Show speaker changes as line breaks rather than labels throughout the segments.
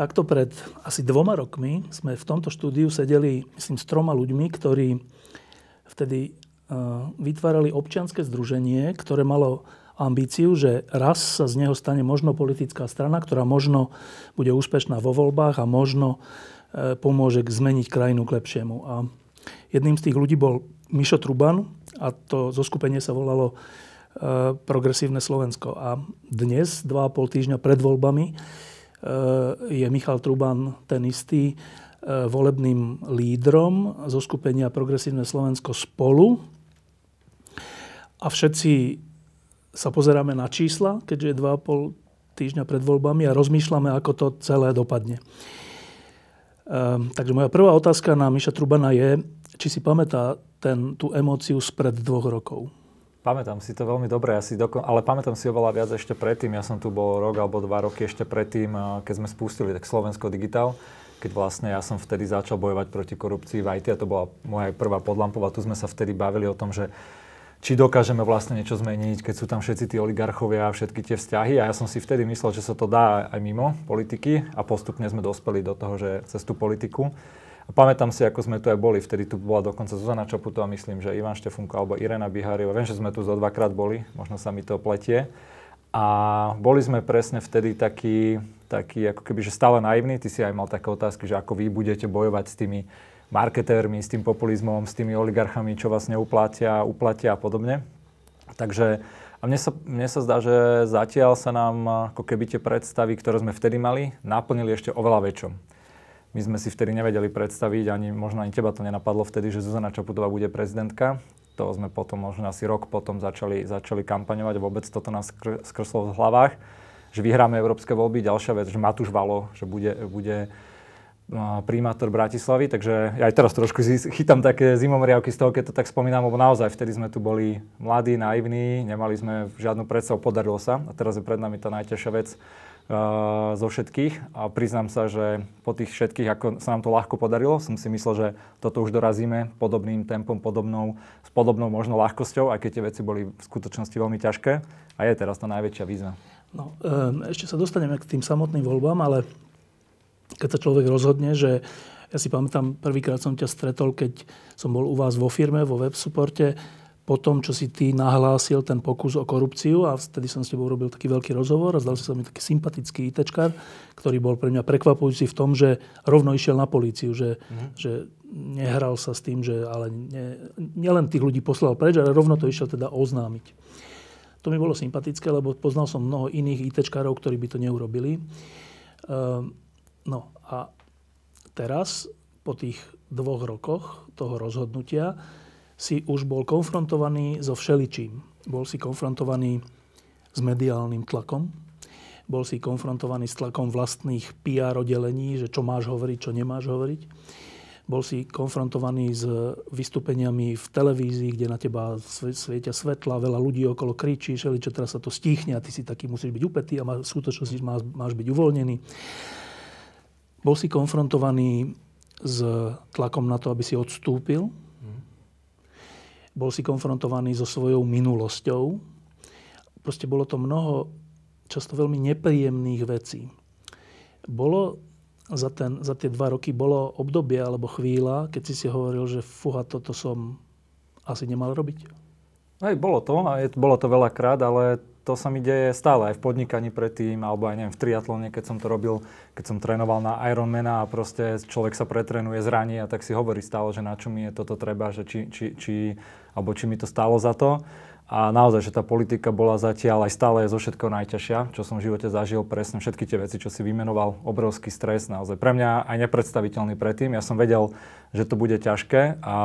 Takto pred asi dvoma rokmi sme v tomto štúdiu sedeli, myslím, s troma ľuďmi, ktorí vtedy uh, vytvárali občianske združenie, ktoré malo ambíciu, že raz sa z neho stane možno politická strana, ktorá možno bude úspešná vo voľbách a možno uh, pomôže zmeniť krajinu k lepšiemu. A jedným z tých ľudí bol Mišo Truban a to zoskupenie sa volalo uh, Progresívne Slovensko. A dnes, dva a pol týždňa pred voľbami, je Michal Truban ten istý eh, volebným lídrom zo skupenia Progresívne Slovensko spolu. A všetci sa pozeráme na čísla, keďže je 2,5 týždňa pred voľbami a rozmýšľame, ako to celé dopadne. Um, takže moja prvá otázka na Miša Trubana je, či si pamätá ten, tú emóciu spred dvoch rokov.
Pamätám si to veľmi dobre, asi doko- ale pamätám si oveľa viac ešte predtým. Ja som tu bol rok alebo dva roky ešte predtým, keď sme spustili tak Slovensko Digital, keď vlastne ja som vtedy začal bojovať proti korupcii v IT a to bola moja prvá podlampová. Tu sme sa vtedy bavili o tom, že či dokážeme vlastne niečo zmeniť, keď sú tam všetci tí oligarchovia a všetky tie vzťahy. A ja som si vtedy myslel, že sa to dá aj mimo politiky a postupne sme dospeli do toho, že cez tú politiku. A pamätám si, ako sme tu aj boli, vtedy tu bola dokonca Zuzana Čaputová, myslím, že Ivan Štefunko alebo Irena Bihariova. Viem, že sme tu zo dvakrát boli, možno sa mi to pletie. A boli sme presne vtedy takí, takí ako keby, že stále naivní. Ty si aj mal také otázky, že ako vy budete bojovať s tými marketérmi, s tým populizmom, s tými oligarchami, čo vás neuplatia, uplatia a podobne. Takže a mne sa, mne sa zdá, že zatiaľ sa nám ako keby tie predstavy, ktoré sme vtedy mali, naplnili ešte oveľa väčšom. My sme si vtedy nevedeli predstaviť, ani možno ani teba to nenapadlo vtedy, že Zuzana Čaputová bude prezidentka. To sme potom, možno asi rok potom začali, začali kampaňovať vôbec toto nás skr- skrslo v hlavách, že vyhráme európske voľby. Ďalšia vec, že Matúš Valo, že bude, bude no, primátor Bratislavy, takže ja aj teraz trošku chytám také zimomriavky z toho, keď to tak spomínam, lebo naozaj vtedy sme tu boli mladí, naivní, nemali sme žiadnu predstavu, podarilo sa a teraz je pred nami tá najťažšia vec, zo všetkých a priznám sa, že po tých všetkých, ako sa nám to ľahko podarilo, som si myslel, že toto už dorazíme podobným tempom, podobnou, s podobnou možno ľahkosťou, aj keď tie veci boli v skutočnosti veľmi ťažké a je teraz tá najväčšia výzva.
No, ešte sa dostaneme k tým samotným voľbám, ale keď sa človek rozhodne, že ja si pamätám, prvýkrát som ťa stretol, keď som bol u vás vo firme, vo web supporte, po tom, čo si ty nahlásil ten pokus o korupciu a vtedy som s tebou robil taký veľký rozhovor a zdal si sa mi taký sympatický ITčkár, ktorý bol pre mňa prekvapujúci v tom, že rovno išiel na políciu, že, mm. že nehral sa s tým, že ale ne, nielen tých ľudí poslal preč, ale rovno to išiel teda oznámiť. To mi bolo sympatické, lebo poznal som mnoho iných ITčkárov, ktorí by to neurobili. Um, no a teraz, po tých dvoch rokoch toho rozhodnutia, si už bol konfrontovaný so všeličím. Bol si konfrontovaný s mediálnym tlakom, bol si konfrontovaný s tlakom vlastných PR oddelení, že čo máš hovoriť, čo nemáš hovoriť. Bol si konfrontovaný s vystúpeniami v televízii, kde na teba svietia svetla, veľa ľudí okolo kričí, že teraz sa to stichne a ty si taký musíš byť upetý a v skutočnosti máš, máš byť uvoľnený. Bol si konfrontovaný s tlakom na to, aby si odstúpil bol si konfrontovaný so svojou minulosťou. Proste bolo to mnoho často veľmi nepríjemných vecí. Bolo za, ten, za tie dva roky bolo obdobie alebo chvíľa, keď si si hovoril, že fuha, toto som asi nemal robiť?
Hej, bolo to, a je, bolo to veľakrát, ale to sa mi deje stále aj v podnikaní predtým, alebo aj neviem, v triatlone, keď som to robil, keď som trénoval na Ironmana a proste človek sa pretrenuje, zraní a tak si hovorí stále, že na čo mi je toto treba, že či, či, či, alebo či mi to stálo za to. A naozaj, že tá politika bola zatiaľ aj stále zo všetkého najťažšia, čo som v živote zažil, presne všetky tie veci, čo si vymenoval, obrovský stres, naozaj pre mňa aj nepredstaviteľný predtým. Ja som vedel, že to bude ťažké, a,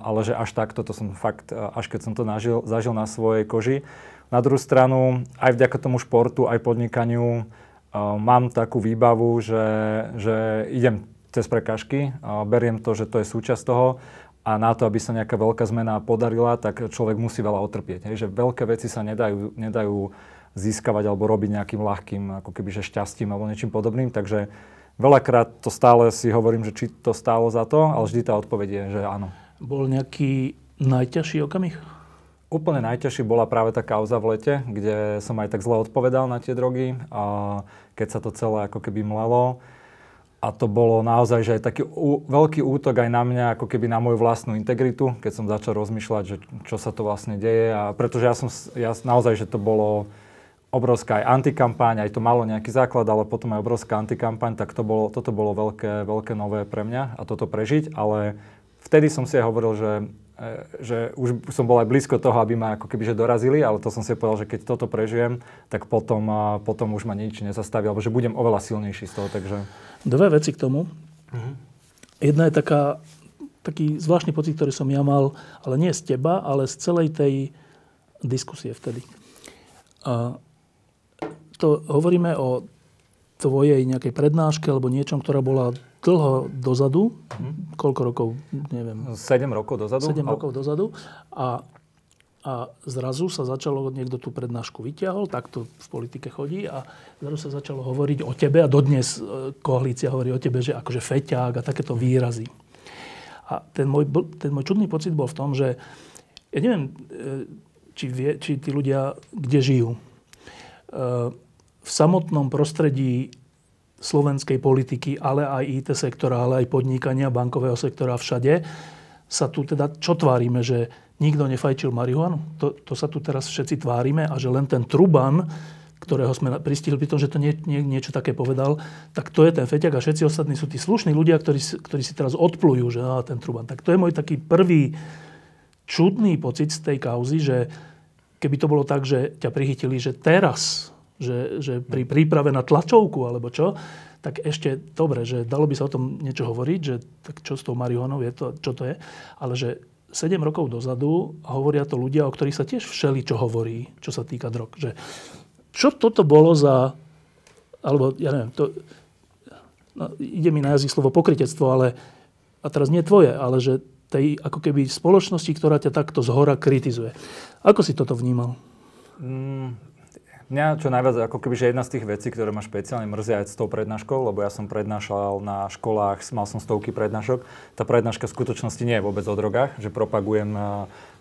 ale že až takto, to som fakt, až keď som to nažil, zažil na svojej koži, Na druhú stranu, aj vďaka tomu športu, aj podnikaniu, mám takú výbavu, že, že idem cez prekažky, beriem to, že to je súčasť toho a na to, aby sa nejaká veľká zmena podarila, tak človek musí veľa otrpieť. Hej? Že veľké veci sa nedajú, nedajú získavať alebo robiť nejakým ľahkým ako keby, že šťastím alebo niečím podobným. Takže veľakrát to stále si hovorím, že či to stálo za to, ale vždy tá odpoveď je, že áno.
Bol nejaký najťažší okamih?
Úplne najťažší bola práve tá kauza v lete, kde som aj tak zle odpovedal na tie drogy a keď sa to celé ako keby mlelo a to bolo naozaj, že aj taký ú, veľký útok aj na mňa, ako keby na moju vlastnú integritu, keď som začal rozmýšľať, že čo sa to vlastne deje. A pretože ja som, ja naozaj, že to bolo obrovská aj antikampaň, aj to malo nejaký základ, ale potom aj obrovská antikampaň, tak to bolo, toto bolo veľké, veľké nové pre mňa a toto prežiť. Ale vtedy som si aj hovoril, že že už som bol aj blízko toho, aby ma ako keby že dorazili, ale to som si povedal, že keď toto prežijem, tak potom, potom už ma nič nezastaví, alebo že budem oveľa silnejší z toho, takže...
Dve veci k tomu. Uh-huh. Jedna je taká, taký zvláštny pocit, ktorý som ja mal, ale nie z teba, ale z celej tej diskusie vtedy. A to hovoríme o tvojej nejakej prednáške alebo niečom, ktorá bola dlho dozadu, mm. koľko rokov, neviem.
7 rokov dozadu.
7 ale... rokov dozadu. A, a zrazu sa začalo, niekto tú prednášku vyťahol, tak to v politike chodí a zrazu sa začalo hovoriť o tebe a dodnes e, koalícia hovorí o tebe, že akože feťák a takéto výrazy. A ten môj, ten môj čudný pocit bol v tom, že ja neviem, e, či, vie, či tí ľudia kde žijú. E, v samotnom prostredí slovenskej politiky, ale aj IT sektora, ale aj podnikania, bankového sektora všade, sa tu teda čo tvárime, že nikto nefajčil marihuanu? To, to sa tu teraz všetci tvárime a že len ten Truban, ktorého sme pristihli pri tom, že to nie, nie, niečo také povedal, tak to je ten feťak a všetci ostatní sú tí slušní ľudia, ktorí, ktorí si teraz odplujú, že á, ten Truban. Tak to je môj taký prvý čudný pocit z tej kauzy, že keby to bolo tak, že ťa prichytili, že teraz že, že pri príprave na tlačovku alebo čo, tak ešte dobre, že dalo by sa o tom niečo hovoriť, že tak čo s tou marihuanou je to, čo to je, ale že 7 rokov dozadu hovoria to ľudia, o ktorých sa tiež všeli čo hovorí, čo sa týka drog. Že čo toto bolo za, alebo ja neviem, to, no, ide mi na jazyk slovo pokritectvo, ale, a teraz nie tvoje, ale že tej ako keby spoločnosti, ktorá ťa takto zhora kritizuje. Ako si toto vnímal?
Mm, Mňa čo najviac, ako keby, že jedna z tých vecí, ktoré ma špeciálne mrzia aj s tou prednáškou, lebo ja som prednášal na školách, mal som stovky prednášok. Tá prednáška v skutočnosti nie je vôbec o drogách, že propagujem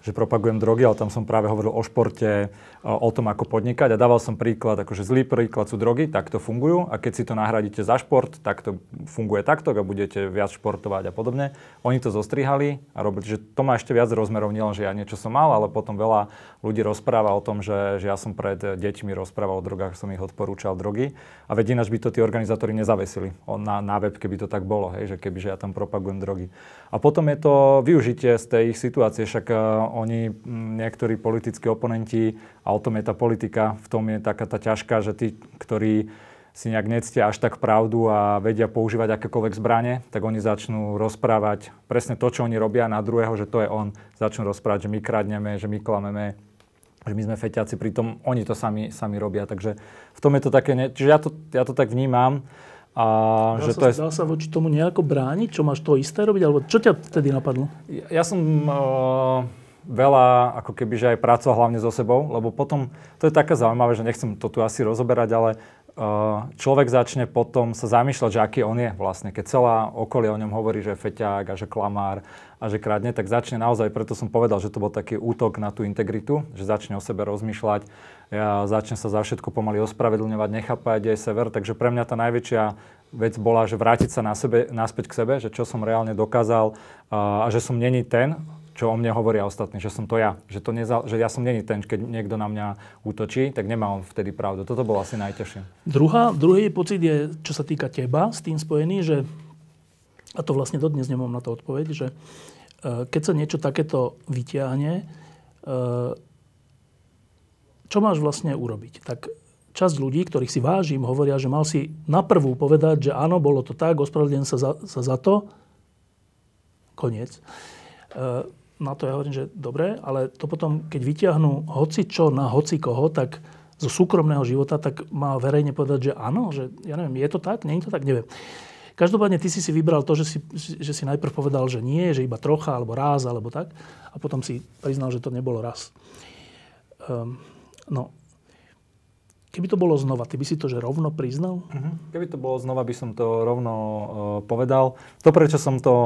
že propagujem drogy, ale tam som práve hovoril o športe, o tom, ako podnikať a dával som príklad, akože zlý príklad sú drogy, tak to fungujú a keď si to nahradíte za šport, tak to funguje takto a budete viac športovať a podobne. Oni to zostrihali a robili, že to má ešte viac rozmerov, nielen, že ja niečo som mal, ale potom veľa ľudí rozpráva o tom, že, že ja som pred deťmi rozprával o drogách, som ich odporúčal drogy a veď ináč by to tí organizátori nezavesili na, na web, keby to tak bolo, hej, že keby že ja tam propagujem drogy. A potom je to využitie z tej ich situácie, však oni, niektorí politickí oponenti, a o tom je tá politika, v tom je taká tá ťažká, že tí, ktorí si nejak nectia až tak pravdu a vedia používať akékoľvek zbranie, tak oni začnú rozprávať presne to, čo oni robia na druhého, že to je on. Začnú rozprávať, že my kradneme, že my klameme, že my sme feťáci, pritom oni to sami, sami robia. Takže v tom je to také, ne... čiže ja to, ja to tak vnímam.
A dá, že sa, to je... dá sa voči tomu nejako brániť? Čo máš to isté robiť? Alebo čo ťa vtedy napadlo?
Ja, ja som... Uh veľa ako keby, že aj pracoval hlavne so sebou, lebo potom, to je také zaujímavé, že nechcem to tu asi rozoberať, ale uh, človek začne potom sa zamýšľať, že aký on je vlastne. Keď celá okolie o ňom hovorí, že je feťák a že klamár a že kradne, tak začne naozaj, preto som povedal, že to bol taký útok na tú integritu, že začne o sebe rozmýšľať, ja začne sa za všetko pomaly ospravedlňovať, nechápať, kde je sever. Takže pre mňa tá najväčšia vec bola, že vrátiť sa na sebe, naspäť k sebe, že čo som reálne dokázal uh, a že som není ten, čo o mne hovoria ostatní, že som to ja. Že, to neza, že ja som není ten, keď niekto na mňa útočí, tak nemá on vtedy pravdu. Toto bolo asi najťažšie.
Druhá, druhý pocit je, čo sa týka teba, s tým spojený, že, a to vlastne dodnes nemám na to odpoveď, že e, keď sa niečo takéto vyťahne, e, čo máš vlastne urobiť? Tak časť ľudí, ktorých si vážim, hovoria, že mal si na prvú povedať, že áno, bolo to tak, ospravedlňujem sa za, sa za to, koniec. E, na to ja hovorím, že dobre, ale to potom, keď vyťahnú hoci čo na hoci koho, tak zo súkromného života, tak má verejne povedať, že áno, že ja neviem, je to tak, je to tak, neviem. Každopádne ty si si vybral to, že si, že si najprv povedal, že nie, že iba trocha, alebo raz, alebo tak. A potom si priznal, že to nebolo raz. Um, no, keby to bolo znova, ty by si to že rovno priznal? Uh-huh.
Keby to bolo znova, by som to rovno uh, povedal. To, prečo som to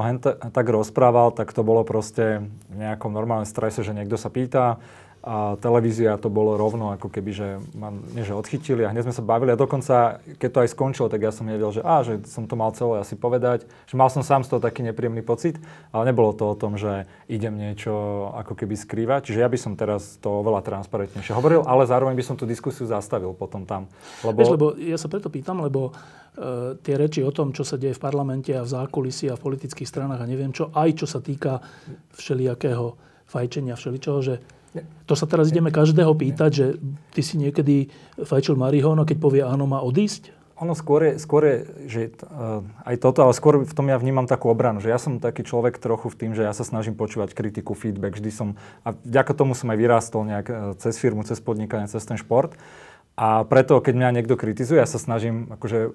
tak rozprával, tak to bolo proste v nejakom normálnom strese, že niekto sa pýta, a televízia to bolo rovno, ako keby, že ma nie, že odchytili a hneď sme sa bavili a dokonca, keď to aj skončilo, tak ja som nevedel, že á, že som to mal celé asi povedať, že mal som sám z toho taký nepríjemný pocit, ale nebolo to o tom, že idem niečo ako keby skrývať, čiže ja by som teraz to oveľa transparentnejšie hovoril, ale zároveň by som tú diskusiu zastavil potom tam.
Lebo... Vieš, lebo ja sa preto pýtam, lebo e, tie reči o tom, čo sa deje v parlamente a v zákulisí a v politických stranách a neviem čo, aj čo sa týka všelijakého fajčenia, všeličoho, že to sa teraz ideme každého pýtať, že ty si niekedy fajčil marihuana, keď povie áno, má odísť?
Ono skôr je, skôr je že uh, aj toto, ale skôr v tom ja vnímam takú obranu, že ja som taký človek trochu v tým, že ja sa snažím počúvať kritiku, feedback, vždy som, a vďaka tomu som aj vyrástol nejak uh, cez firmu, cez podnikanie, cez ten šport. A preto, keď mňa niekto kritizuje, ja sa snažím akože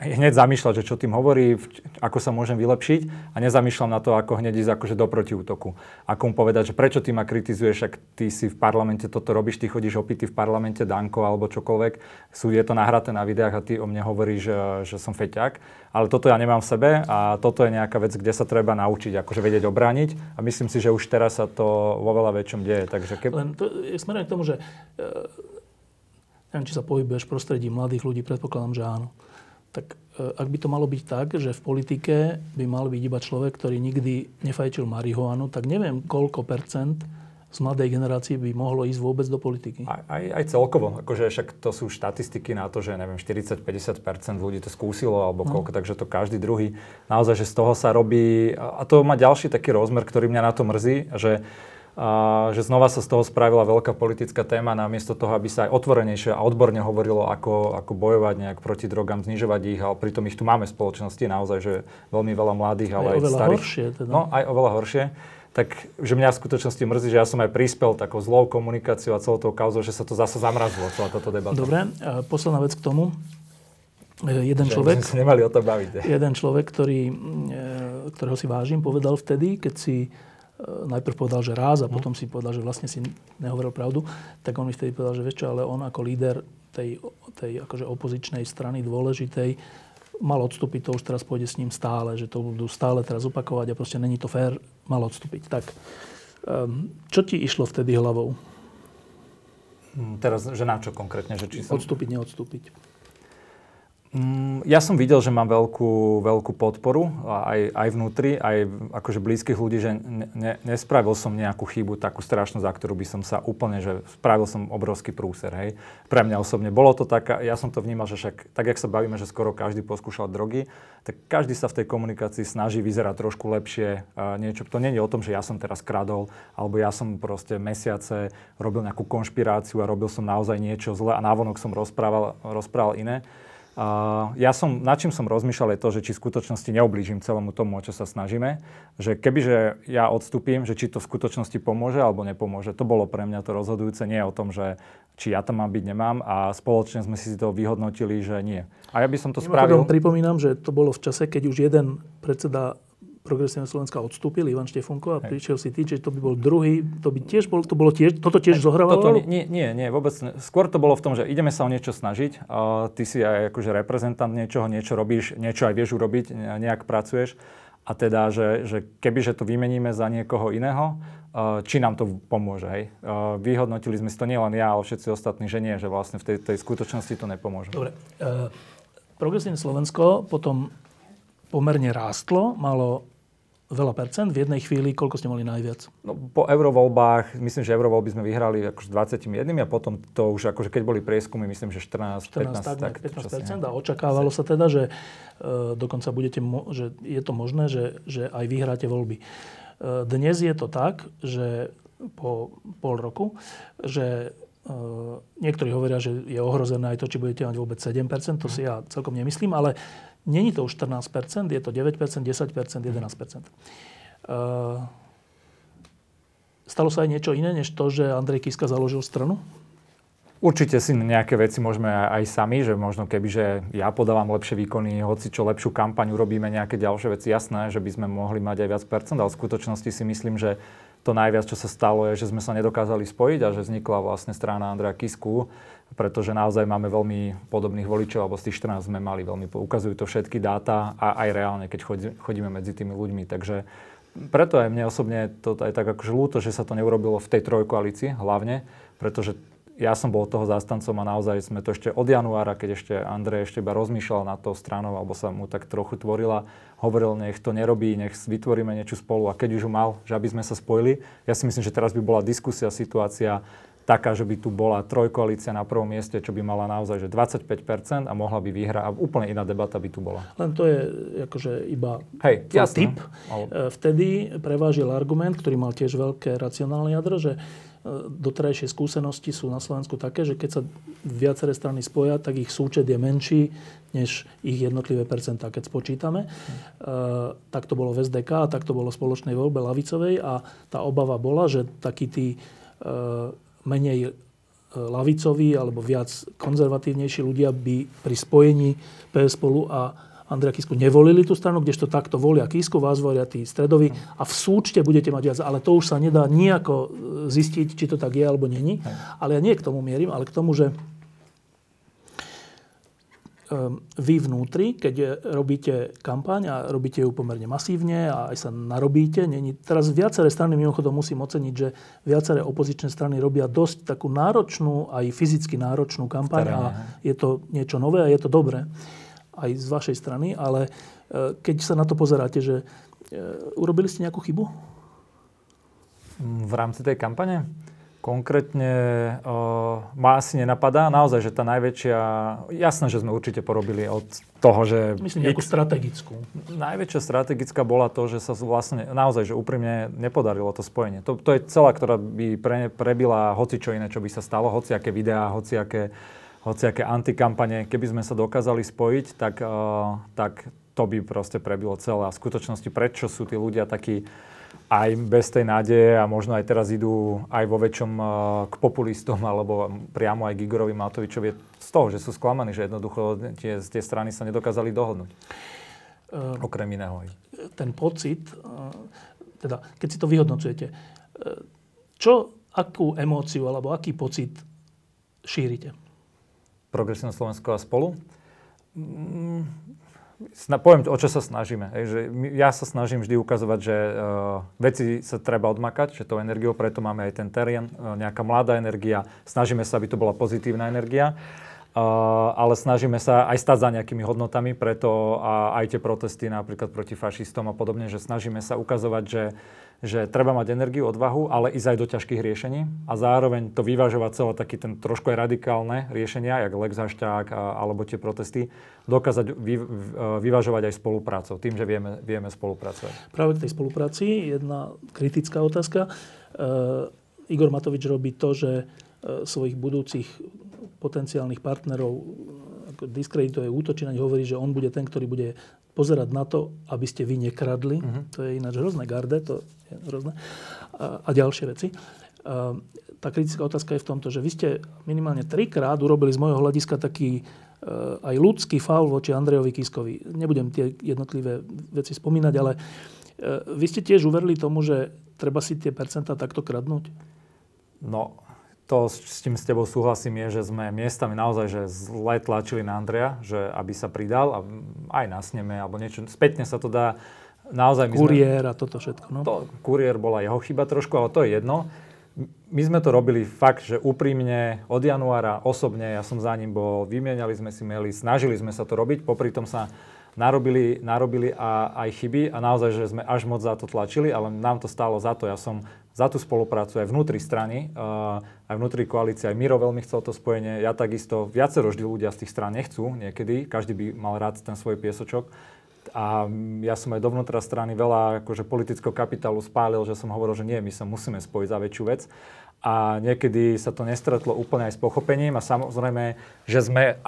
hneď zamýšľať, že čo tým hovorí, ako sa môžem vylepšiť a nezamýšľam na to, ako hneď ísť akože do protiútoku. Ako mu povedať, že prečo ty ma kritizuješ, ak ty si v parlamente toto robíš, ty chodíš opity v parlamente, Danko alebo čokoľvek. Sú, je to nahraté na videách a ty o mne hovoríš, že, že som feťak. Ale toto ja nemám v sebe a toto je nejaká vec, kde sa treba naučiť, akože vedieť obrániť. A myslím si, že už teraz sa to vo veľa väčšom deje. Takže
keb... Len to, smerujem k tomu, že neviem, či sa pohybuješ v prostredí mladých ľudí, predpokladám, že áno. Tak e, ak by to malo byť tak, že v politike by mal byť iba človek, ktorý nikdy nefajčil marihuanu, tak neviem, koľko percent z mladej generácie by mohlo ísť vôbec do politiky.
Aj, aj, aj celkovo. Akože však to sú štatistiky na to, že neviem, 40-50% ľudí to skúsilo alebo no. koľko, takže to každý druhý. Naozaj, že z toho sa robí... A to má ďalší taký rozmer, ktorý mňa na to mrzí, že a že znova sa z toho spravila veľká politická téma namiesto toho, aby sa aj otvorenejšie a odborne hovorilo, ako, ako bojovať nejak proti drogám, znižovať ich, ale pritom ich tu máme v spoločnosti naozaj, že veľmi veľa mladých, ale aj, aj starých.
horšie teda.
No, aj oveľa horšie. Tak, že mňa v skutočnosti mrzí, že ja som aj prispel takou zlou komunikáciou a celou tou kauzou, že sa to zase zamrazilo, celá táto debata.
Dobre, a posledná vec k tomu. E, jeden že človek,
nemali o to baviť.
Jeden človek, ktorý, e, ktorého si vážim, povedal vtedy, keď si najprv povedal, že raz a mhm. potom si povedal, že vlastne si nehovoril pravdu, tak on mi vtedy povedal, že vieš čo, ale on ako líder tej, tej akože opozičnej strany dôležitej mal odstúpiť, to už teraz pôjde s ním stále, že to budú stále teraz opakovať a proste není to fér, mal odstúpiť. Tak, um, čo ti išlo vtedy hlavou?
Teraz, že na čo konkrétne? Že či
som... Odstúpiť, neodstúpiť.
Mm, ja som videl, že mám veľkú, veľkú podporu aj, aj vnútri, aj akože blízkych ľudí, že ne, nespravil som nejakú chybu takú strašnú, za ktorú by som sa úplne, že spravil som obrovský prúser, hej. Pre mňa osobne bolo to tak, ja som to vnímal, že však tak, jak sa bavíme, že skoro každý poskúšal drogy, tak každý sa v tej komunikácii snaží vyzerať trošku lepšie. Niečo, to nie je o tom, že ja som teraz kradol, alebo ja som proste mesiace robil nejakú konšpiráciu a robil som naozaj niečo zle a návonok som rozprával, rozprával iné. Ja som, nad čím som rozmýšľal je to, že či v skutočnosti neoblížim celému tomu, o čo sa snažíme. Že kebyže ja odstúpim, že či to v skutočnosti pomôže alebo nepomôže. To bolo pre mňa to rozhodujúce. Nie o tom, že či ja tam mám byť, nemám. A spoločne sme si to vyhodnotili, že nie. A ja by som to Mimochodom,
spravil... Pripomínam, že to bolo v čase, keď už jeden predseda Progresívne Slovenska odstúpil, Ivan Štefunko, a Hej. prišiel si ty, že to by bol druhý, to by tiež bol, to bolo tiež, toto tiež zohrávalo?
Toto, nie, nie, nie, vôbec ne. Skôr to bolo v tom, že ideme sa o niečo snažiť, a ty si aj akože reprezentant niečoho, niečo robíš, niečo aj vieš urobiť, nejak pracuješ. A teda, že, že keby že to vymeníme za niekoho iného, či nám to pomôže. Hej. Vyhodnotili sme si to nielen ja, ale všetci ostatní, že nie, že vlastne v tej, tej skutočnosti to nepomôže.
Dobre. Uh, Progresívne Slovensko potom pomerne rástlo, malo veľa percent. V jednej chvíli, koľko ste mali najviac?
No, po eurovoľbách, myslím, že eurovoľby sme vyhrali akože 21 a potom to už, akože keď boli prieskumy, myslím, že 14, 14 15, tak,
15 percent a očakávalo sa teda, že e, dokonca budete, mo- že je to možné, že, že aj vyhráte voľby. E, dnes je to tak, že po pol roku, že e, niektorí hovoria, že je ohrozené aj to, či budete mať vôbec 7%, to si ja celkom nemyslím, ale Není to už 14%, je to 9%, 10%, 11%. Uh, stalo sa aj niečo iné, než to, že Andrej Kiska založil stranu?
Určite si nejaké veci môžeme aj sami, že možno keby, že ja podávam lepšie výkony, hoci čo lepšiu kampaň, urobíme nejaké ďalšie veci, jasné, že by sme mohli mať aj viac percent, ale v skutočnosti si myslím, že to najviac, čo sa stalo, je, že sme sa nedokázali spojiť a že vznikla vlastne strana Andreja Kisku, pretože naozaj máme veľmi podobných voličov, alebo z tých 14 sme mali veľmi, ukazujú to všetky dáta a aj reálne, keď chodíme medzi tými ľuďmi. Takže preto aj mne osobne to aj tak akože ľúto, že sa to neurobilo v tej trojkoalícii hlavne, pretože ja som bol toho zástancom a naozaj sme to ešte od januára, keď ešte Andrej ešte iba rozmýšľal nad tou stranou, alebo sa mu tak trochu tvorila, hovoril, nech to nerobí, nech vytvoríme niečo spolu a keď už mal, že aby sme sa spojili. Ja si myslím, že teraz by bola diskusia, situácia taká, že by tu bola trojkoalícia na prvom mieste, čo by mala naozaj že 25% a mohla by vyhrať a úplne iná debata by tu bola.
Len to je akože iba
Hej, jasný.
typ. Ale... Vtedy prevážil argument, ktorý mal tiež veľké racionálne jadro, že doterajšie skúsenosti sú na Slovensku také, že keď sa viaceré strany spoja, tak ich súčet je menší než ich jednotlivé percentá. Keď spočítame, hmm. tak to bolo v SDK, tak to bolo v spoločnej voľbe lavicovej a tá obava bola, že takí tí e, menej e, lavicoví alebo viac konzervatívnejší ľudia by pri spojení PS spolu a Andrea Kisku nevolili tú stranu, kdežto takto volia Kisku, vás volia tí stredoví a v súčte budete mať viac. Ale to už sa nedá nejako e, zistiť, či to tak je alebo není. Ale ja nie k tomu mierim, ale k tomu, že ehm, vy vnútri, keď robíte kampaň a robíte ju pomerne masívne a aj sa narobíte, není, teraz viaceré strany, mimochodom musím oceniť, že viaceré opozičné strany robia dosť takú náročnú, aj fyzicky náročnú kampaň a je to niečo nové a je to dobré aj z vašej strany, ale e, keď sa na to pozeráte, že e, urobili ste nejakú chybu?
V rámci tej kampane? Konkrétne uh, ma asi nenapadá. Naozaj, že tá najväčšia... Jasné, že sme určite porobili od toho, že...
Myslím nejakú strategickú.
Najväčšia strategická bola to, že sa vlastne naozaj, že úprimne nepodarilo to spojenie. To, to je celá, ktorá by pre, prebila hoci čo iné, čo by sa stalo, hociaké videá, hociaké hociaké antikampane, keby sme sa dokázali spojiť, tak, uh, tak to by proste prebilo celé. A v skutočnosti prečo sú tí ľudia takí aj bez tej nádeje a možno aj teraz idú aj vo väčšom uh, k populistom alebo priamo aj k Igorovi Matovičovi z toho, že sú sklamaní, že jednoducho tie, tie strany sa nedokázali dohodnúť. Uh, Okrem iného.
Ten pocit, uh, teda keď si to vyhodnocujete, čo, akú emóciu alebo aký pocit šírite?
Progresívne Slovensko a spolu. Mm, poviem, o čo sa snažíme. Hej, že ja sa snažím vždy ukazovať, že uh, veci sa treba odmakať, že tou energiou, preto máme aj ten terén, uh, nejaká mladá energia. Snažíme sa, aby to bola pozitívna energia. Uh, ale snažíme sa aj stať za nejakými hodnotami, preto aj tie protesty napríklad proti fašistom a podobne, že snažíme sa ukazovať, že že treba mať energiu, odvahu, ale ísť aj do ťažkých riešení a zároveň to vyvážovať celé taký ten trošku aj radikálne riešenia, jak Lex Hašťák alebo tie protesty, dokázať vy, vyvážovať aj spoluprácou, tým, že vieme, vieme spolupracovať.
Práve k tej spolupráci jedna kritická otázka. E, Igor Matovič robí to, že e, svojich budúcich potenciálnych partnerov diskredituje, útočí na hovorí, že on bude ten, ktorý bude pozerať na to, aby ste vy nekradli. Uh-huh. To je ináč hrozné garde, to je hrozné. A, a ďalšie veci. A, tá kritická otázka je v tomto, že vy ste minimálne trikrát urobili z môjho hľadiska taký uh, aj ľudský faul voči Andrejovi Kiskovi. Nebudem tie jednotlivé veci spomínať, ale uh, vy ste tiež uverili tomu, že treba si tie percentá takto kradnúť?
No, to, s tým s tebou súhlasím, je, že sme miestami naozaj že zle tlačili na Andreja, že aby sa pridal a aj na sneme, alebo niečo. Spätne sa to dá naozaj...
Kuriér sme, a toto všetko. No.
To, kuriér bola jeho chyba trošku, ale to je jedno. My sme to robili fakt, že úprimne od januára osobne, ja som za ním bol, vymieniali sme si maily, snažili sme sa to robiť, popri tom sa narobili, narobili a, aj chyby a naozaj, že sme až moc za to tlačili, ale nám to stálo za to. Ja som za tú spoluprácu aj vnútri strany, aj vnútri koalície. Aj Miro veľmi chcel to spojenie. Ja takisto, viacero vždy ľudia z tých strán nechcú niekedy. Každý by mal rád ten svoj piesočok. A ja som aj dovnútra strany veľa akože politického kapitálu spálil, že som hovoril, že nie, my sa musíme spojiť za väčšiu vec. A niekedy sa to nestretlo úplne aj s pochopením a samozrejme, že sme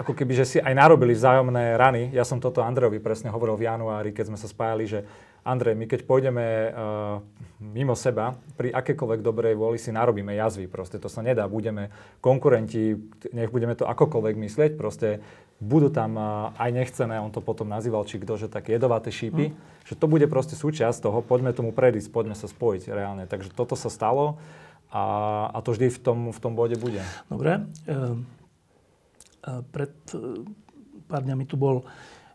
ako keby, že si aj narobili vzájomné rany. Ja som toto Andrejovi presne hovoril v januári, keď sme sa spájali, že Andrej, my keď pôjdeme uh, mimo seba, pri akékoľvek dobrej vôli si narobíme jazvy. Proste to sa nedá. Budeme konkurenti, nech budeme to akokoľvek myslieť, proste budú tam uh, aj nechcené, on to potom nazýval, či kto, že také jedovaté šípy, mm. že to bude proste súčasť toho, poďme tomu predísť, poďme sa spojiť reálne. Takže toto sa stalo a, a to vždy v tom, v tom bode bude.
Dobre. Uh, pred pár dňami tu bol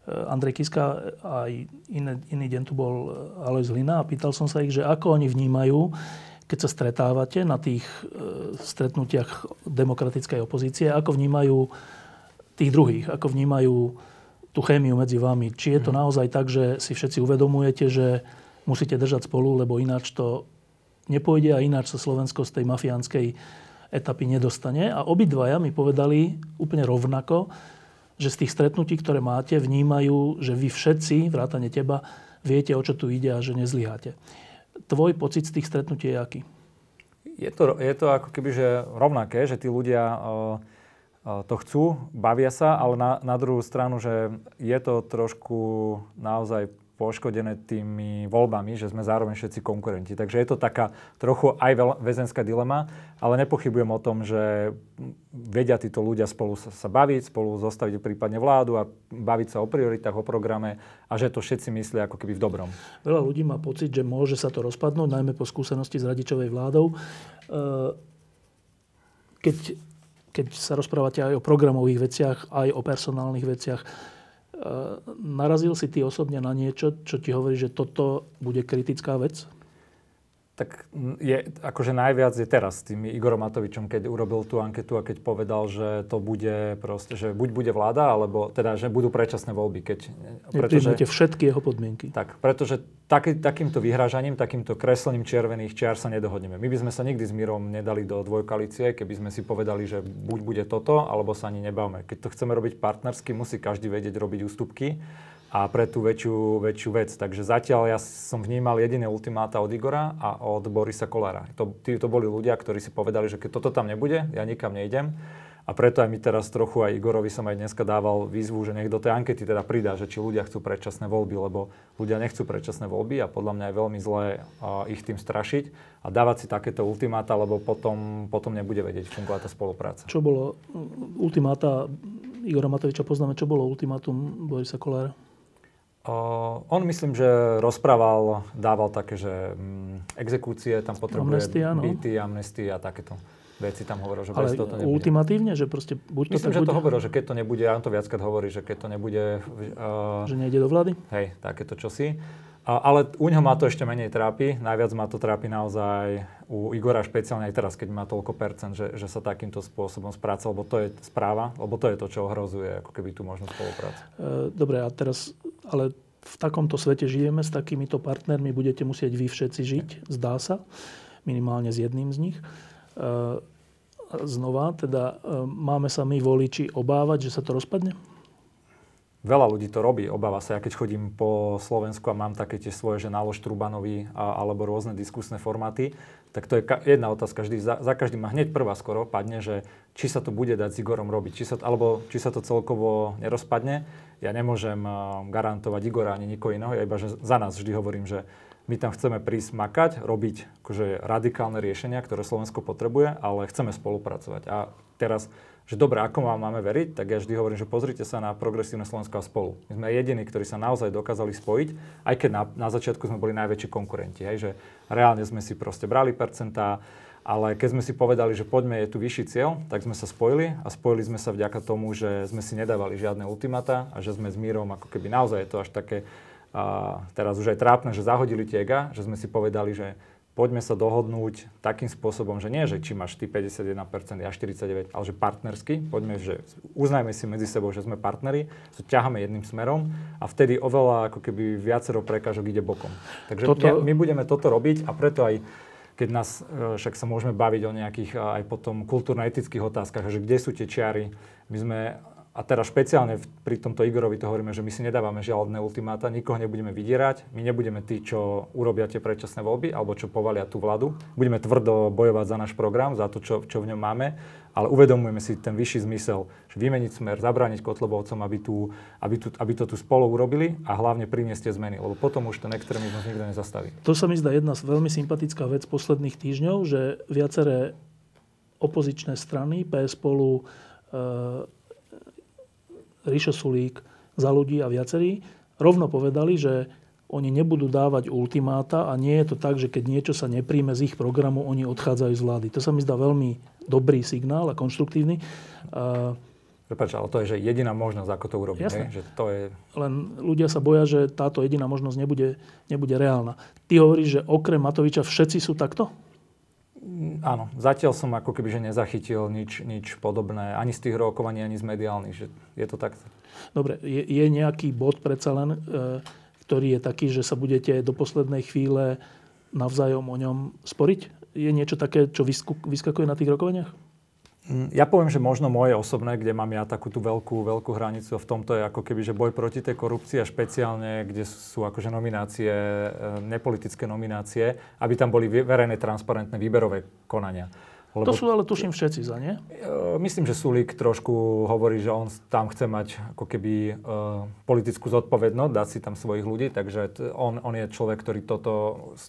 Andrej Kiska a iný, iný deň tu bol eh, Alois Hlina a pýtal som sa ich, že ako oni vnímajú, keď sa stretávate na tých eh, stretnutiach demokratickej opozície, ako vnímajú tých druhých, ako vnímajú tú chémiu medzi vami. Či je to mhm. naozaj tak, že si všetci uvedomujete, že musíte držať spolu, lebo ináč to nepôjde a ináč sa Slovensko z tej mafiánskej etapy nedostane. A obidvaja mi povedali úplne rovnako, že z tých stretnutí, ktoré máte, vnímajú, že vy všetci, vrátane teba, viete, o čo tu ide a že nezlyháte. Tvoj pocit z tých stretnutí je aký?
Je to, je to ako keby že rovnaké, že tí ľudia uh, uh, to chcú, bavia sa, ale na, na druhú stranu, že je to trošku naozaj poškodené tými voľbami, že sme zároveň všetci konkurenti. Takže je to taká trochu aj väzenská dilema, ale nepochybujem o tom, že vedia títo ľudia spolu sa, baviť, spolu zostaviť prípadne vládu a baviť sa o prioritách, o programe a že to všetci myslia ako keby v dobrom.
Veľa ľudí má pocit, že môže sa to rozpadnúť, najmä po skúsenosti s radičovej vládou. E, keď, keď sa rozprávate aj o programových veciach, aj o personálnych veciach, narazil si ty osobne na niečo, čo ti hovorí, že toto bude kritická vec?
Tak je, akože najviac je teraz s tým Igorom Matovičom, keď urobil tú anketu a keď povedal, že to bude proste, že buď bude vláda, alebo teda, že budú predčasné voľby. Keď,
pretože, všetky jeho podmienky.
Tak, pretože taký, takýmto vyhrážaním, takýmto kreslením červených čiar sa nedohodneme. My by sme sa nikdy s Mírom nedali do dvojkoalície, keby sme si povedali, že buď bude toto, alebo sa ani nebavme. Keď to chceme robiť partnersky, musí každý vedieť robiť ústupky a pre tú väčšiu, väčšiu vec. Takže zatiaľ ja som vnímal jediné ultimáta od Igora a od Borisa Kolára. To, to boli ľudia, ktorí si povedali, že keď toto tam nebude, ja nikam nejdem. A preto aj mi teraz trochu aj Igorovi som aj dneska dával výzvu, že do tej ankety teda pridá, že či ľudia chcú predčasné voľby, lebo ľudia nechcú predčasné voľby a podľa mňa je veľmi zlé uh, ich tým strašiť a dávať si takéto ultimáta, lebo potom, potom nebude vedieť fungovať tá spolupráca.
Čo bolo ultimáta Igora Matoviča poznáme, čo bolo ultimátum Borisa Kolára?
Uh, on myslím, že rozprával, dával také, že um, exekúcie tam potrebuje
amnestia, no.
byty, amnestie a takéto veci tam hovoril, že
Ale
bez toho
to nebude. ultimatívne, že proste buď
Myslím,
to
že bude... to hovoril, že keď to nebude, on to viackrát hovorí, že keď to nebude...
Uh, že nejde do vlády?
Hej, takéto čosi. Ale u neho ma to ešte menej trápi. Najviac ma to trápi naozaj u Igora špeciálne aj teraz, keď má toľko percent, že, že sa takýmto spôsobom spráca, lebo to je správa, lebo to je to, čo ohrozuje ako keby tú možnú spoluprácu.
E, dobre, a teraz, ale v takomto svete žijeme, s takýmito partnermi budete musieť vy všetci žiť, zdá sa, minimálne s jedným z nich. E, znova, teda e, máme sa my voliči obávať, že sa to rozpadne?
Veľa ľudí to robí, obáva sa. Ja keď chodím po Slovensku a mám také tie svoje, že nálož Trubanovi alebo rôzne diskusné formáty, tak to je ka- jedna otázka. Vždy za, za každým ma hneď prvá skoro padne, že či sa to bude dať s Igorom robiť, či sa, alebo či sa to celkovo nerozpadne. Ja nemôžem uh, garantovať Igora ani nikoho iného, ja iba že za nás vždy hovorím, že my tam chceme prísť makať, robiť akože radikálne riešenia, ktoré Slovensko potrebuje, ale chceme spolupracovať. A teraz že dobre, ako vám máme veriť, tak ja vždy hovorím, že pozrite sa na progresívne Slovensko a spolu. My sme jediní, ktorí sa naozaj dokázali spojiť, aj keď na, na začiatku sme boli najväčší konkurenti. Hej, že reálne sme si proste brali percentá, ale keď sme si povedali, že poďme, je tu vyšší cieľ, tak sme sa spojili a spojili sme sa vďaka tomu, že sme si nedávali žiadne ultimata a že sme s Mírom, ako keby naozaj je to až také, a teraz už aj trápne, že zahodili tiega, že sme si povedali, že poďme sa dohodnúť takým spôsobom, že nie, že či máš ty 51%, ja 49%, ale že partnersky, poďme, že uznajme si medzi sebou, že sme partneri, že ťahame jedným smerom a vtedy oveľa ako keby viacero prekážok ide bokom. Takže toto... my, my budeme toto robiť a preto aj keď nás, e, však sa môžeme baviť o nejakých aj potom kultúrno-etických otázkach, že kde sú tie čiary. My sme a teraz špeciálne pri tomto Igorovi to hovoríme, že my si nedávame žiadne ultimáta, nikoho nebudeme vydierať, my nebudeme tí, čo urobia tie predčasné voľby alebo čo povalia tú vládu. Budeme tvrdo bojovať za náš program, za to, čo, čo v ňom máme, ale uvedomujeme si ten vyšší zmysel, že vymeniť smer, zabrániť Kotlebovcom, aby, tu, aby, tu, aby to tu spolu urobili a hlavne priniesť zmeny, lebo potom už ten extrémizmus nikto nezastaví.
To sa mi zdá jedna veľmi sympatická vec posledných týždňov, že viaceré opozičné strany, PS spolu, e, Ríšo Sulík, za ľudí a viacerí, rovno povedali, že oni nebudú dávať ultimáta a nie je to tak, že keď niečo sa nepríjme z ich programu, oni odchádzajú z vlády. To sa mi zdá veľmi dobrý signál a konštruktívny.
Prepač, ale to je že jediná možnosť, ako to urobiť. Jasné. Že to je...
Len ľudia sa boja, že táto jediná možnosť nebude, nebude reálna. Ty hovoríš, že okrem Matoviča všetci sú takto?
Áno, zatiaľ som ako keby že nezachytil nič, nič podobné, ani z tých rokovaní, ani z mediálnych, že je to takto.
Dobre, je, je nejaký bod predsa len, e, ktorý je taký, že sa budete do poslednej chvíle navzájom o ňom sporiť? Je niečo také, čo vyskakuje na tých rokovaniach?
Mm, ja poviem, že možno moje osobné, kde mám ja takú tú veľkú, veľkú hranicu v tomto je ako keby, že boj proti tej korupcii a špeciálne, kde sú akože nominácie, e, nepolitické nominácie, aby tam boli verejné, transparentné výberové konania.
Lebo, to sú ale tuším všetci za, nie?
E, myslím, že Sulík trošku hovorí, že on tam chce mať ako keby uh, politickú zodpovednosť, dať si tam svojich ľudí, takže on, on je človek, ktorý toto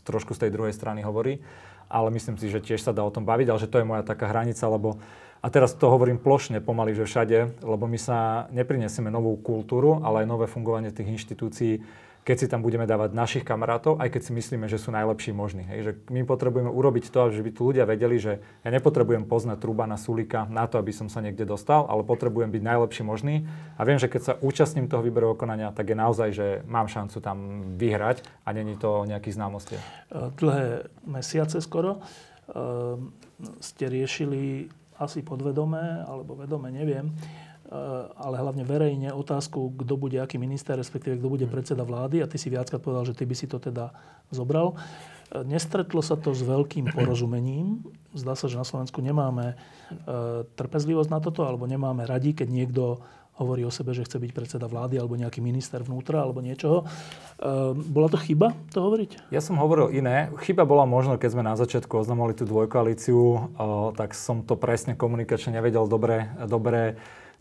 trošku z tej druhej strany hovorí. Ale myslím si, že tiež sa dá o tom baviť, ale že to je moja taká hranica, lebo a teraz to hovorím plošne pomaly, že všade, lebo my sa neprinesieme novú kultúru, ale aj nové fungovanie tých inštitúcií, keď si tam budeme dávať našich kamarátov, aj keď si myslíme, že sú najlepší možní. Hej. Že my potrebujeme urobiť to, že by tu ľudia vedeli, že ja nepotrebujem poznať truba na Sulika na to, aby som sa niekde dostal, ale potrebujem byť najlepší možný. A viem, že keď sa účastním toho výberového konania, tak je naozaj, že mám šancu tam vyhrať a není to nejaký známosti.
Dlhé mesiace skoro uh, ste riešili asi podvedomé, alebo vedome, neviem, eh, ale hlavne verejne otázku, kto bude aký minister, respektíve kto bude predseda vlády a ty si viackrát povedal, že ty by si to teda zobral. Eh, nestretlo sa to s veľkým porozumením. Zdá sa, že na Slovensku nemáme eh, trpezlivosť na toto, alebo nemáme radi, keď niekto hovorí o sebe, že chce byť predseda vlády alebo nejaký minister vnútra alebo niečoho. E, bola to chyba to hovoriť?
Ja som hovoril iné. Chyba bola možno, keď sme na začiatku oznamovali tú dvojkoalíciu, tak som to presne komunikačne nevedel dobre, dobre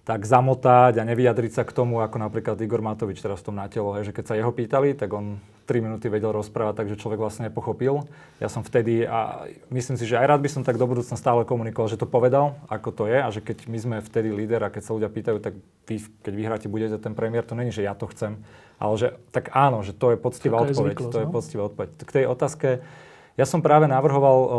tak zamotať a nevyjadriť sa k tomu, ako napríklad Igor Matovič teraz v tom na telo, že keď sa jeho pýtali, tak on 3 minúty vedel rozprávať, takže človek vlastne nepochopil. Ja som vtedy, a myslím si, že aj rád by som tak do budúcna stále komunikoval, že to povedal, ako to je a že keď my sme vtedy líder a keď sa ľudia pýtajú, tak vy, keď vyhráte, budete ten premiér, to není, že ja to chcem, ale že tak áno, že to je poctivá odpoveď. to je no? poctivá odpoveď. K tej otázke, ja som práve navrhoval uh,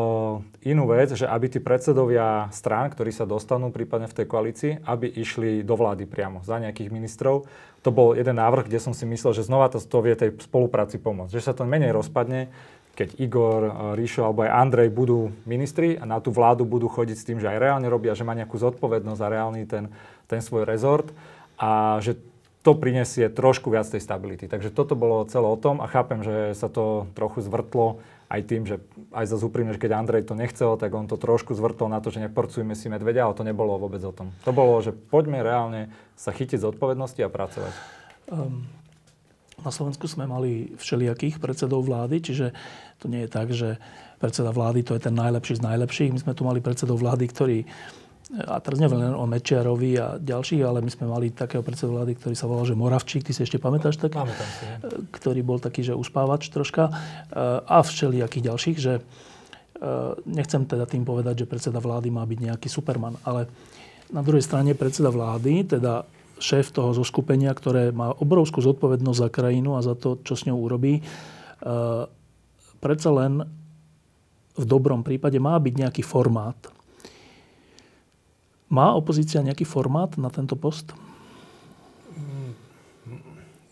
inú vec, že aby tí predsedovia strán, ktorí sa dostanú prípadne v tej koalícii, aby išli do vlády priamo za nejakých ministrov. To bol jeden návrh, kde som si myslel, že znova to, to vie tej spolupráci pomôcť. Že sa to menej rozpadne, keď Igor, uh, Ríšo alebo aj Andrej budú ministri a na tú vládu budú chodiť s tým, že aj reálne robia, že má nejakú zodpovednosť za reálny ten, ten svoj rezort a že to prinesie trošku viac tej stability. Takže toto bolo celé o tom a chápem, že sa to trochu zvrtlo aj tým, že aj za úprimne, keď Andrej to nechcel, tak on to trošku zvrtol na to, že neporcujeme si medvedia, ale to nebolo vôbec o tom. To bolo, že poďme reálne sa chytiť z odpovednosti a pracovať. Um,
na Slovensku sme mali všelijakých predsedov vlády, čiže to nie je tak, že predseda vlády to je ten najlepší z najlepších. My sme tu mali predsedov vlády, ktorí a teraz neviem len o Mečiarovi a ďalších, ale my sme mali takého predsedu vlády, ktorý sa volal, že Moravčík, ty si ešte pamätáš tak?
Pamätám si.
Ktorý bol taký, že uspávač troška e, a všelijakých ďalších, že e, nechcem teda tým povedať, že predseda vlády má byť nejaký superman, ale na druhej strane predseda vlády, teda šéf toho zoskupenia, ktoré má obrovskú zodpovednosť za krajinu a za to, čo s ňou urobí, e, predsa len v dobrom prípade má byť nejaký formát, má opozícia nejaký formát na tento post?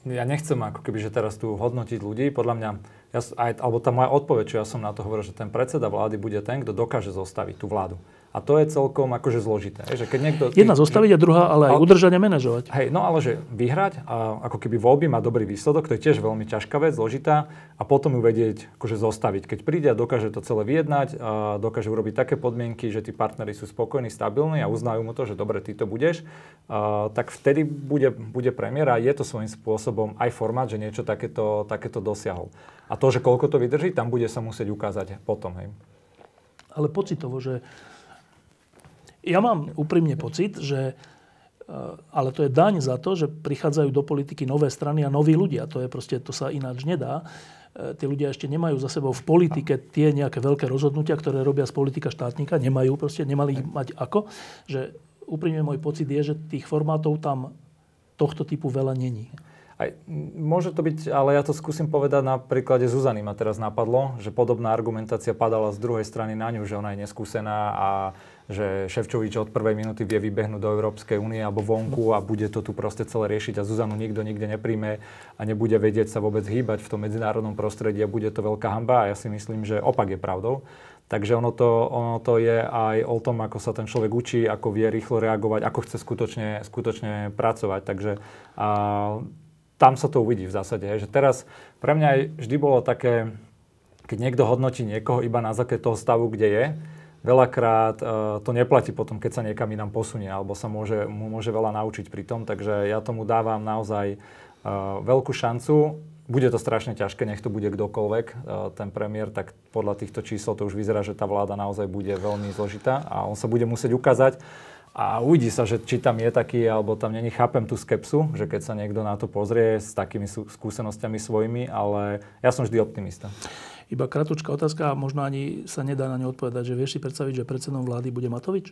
Ja nechcem ako keby, že teraz tu hodnotiť ľudí. Podľa mňa Ja, aj, alebo tá moja odpoveď, čo ja som na to hovoril, že ten predseda vlády bude ten, kto dokáže zostaviť tú vládu. A to je celkom akože zložité. Že keď niekto,
Jedna zostaviť a druhá, ale aj ale, udržať a manažovať.
Hej, no ale že vyhrať a ako keby voľby má dobrý výsledok, to je tiež veľmi ťažká vec, zložitá a potom ju vedieť akože zostaviť. Keď príde a dokáže to celé vyjednať a dokáže urobiť také podmienky, že tí partnery sú spokojní, stabilní a uznajú mu to, že dobre, ty to budeš, a, tak vtedy bude, bude premiér a je to svojím spôsobom aj formát, že niečo takéto, takéto dosiahol. A to, že koľko to vydrží, tam bude sa musieť ukázať potom. Hej.
Ale pocitovo, že ja mám úprimne pocit, že eh, ale to je daň za to, že prichádzajú do politiky nové strany a noví ľudia. To je proste, to sa ináč nedá. Eh, tí ľudia ešte nemajú za sebou v politike tie nejaké veľké rozhodnutia, ktoré robia z politika štátnika. Nemajú proste, nemali ich mať ako. Že úprimne môj pocit je, že tých formátov tam tohto typu veľa není.
Aj, môže to byť, ale ja to skúsim povedať na príklade Zuzany ma teraz napadlo, že podobná argumentácia padala z druhej strany na ňu, že ona je neskúsená a že Ševčovič od prvej minúty vie vybehnúť do Európskej únie alebo vonku a bude to tu proste celé riešiť a Zuzanu nikto nikde nepríjme a nebude vedieť sa vôbec hýbať v tom medzinárodnom prostredí a bude to veľká hamba a ja si myslím, že opak je pravdou. Takže ono to, ono to je aj o tom, ako sa ten človek učí, ako vie rýchlo reagovať, ako chce skutočne, skutočne pracovať. Takže a, tam sa to uvidí v zásade. Že teraz pre mňa vždy bolo také, keď niekto hodnotí niekoho iba na základe toho stavu, kde je, veľakrát uh, to neplatí potom, keď sa niekam inám posunie, alebo sa môže, mu môže veľa naučiť pri tom. Takže ja tomu dávam naozaj uh, veľkú šancu. Bude to strašne ťažké, nech to bude kdokoľvek, uh, ten premiér, tak podľa týchto čísel to už vyzerá, že tá vláda naozaj bude veľmi zložitá a on sa bude musieť ukázať. A uvidí sa, že či tam je taký, alebo tam není. Chápem tú skepsu, že keď sa niekto na to pozrie s takými skúsenostiami svojimi, ale ja som vždy optimista.
Iba kratučká otázka možno ani sa nedá na ňu odpovedať, že vieš si predstaviť, že predsedom vlády bude Matovič?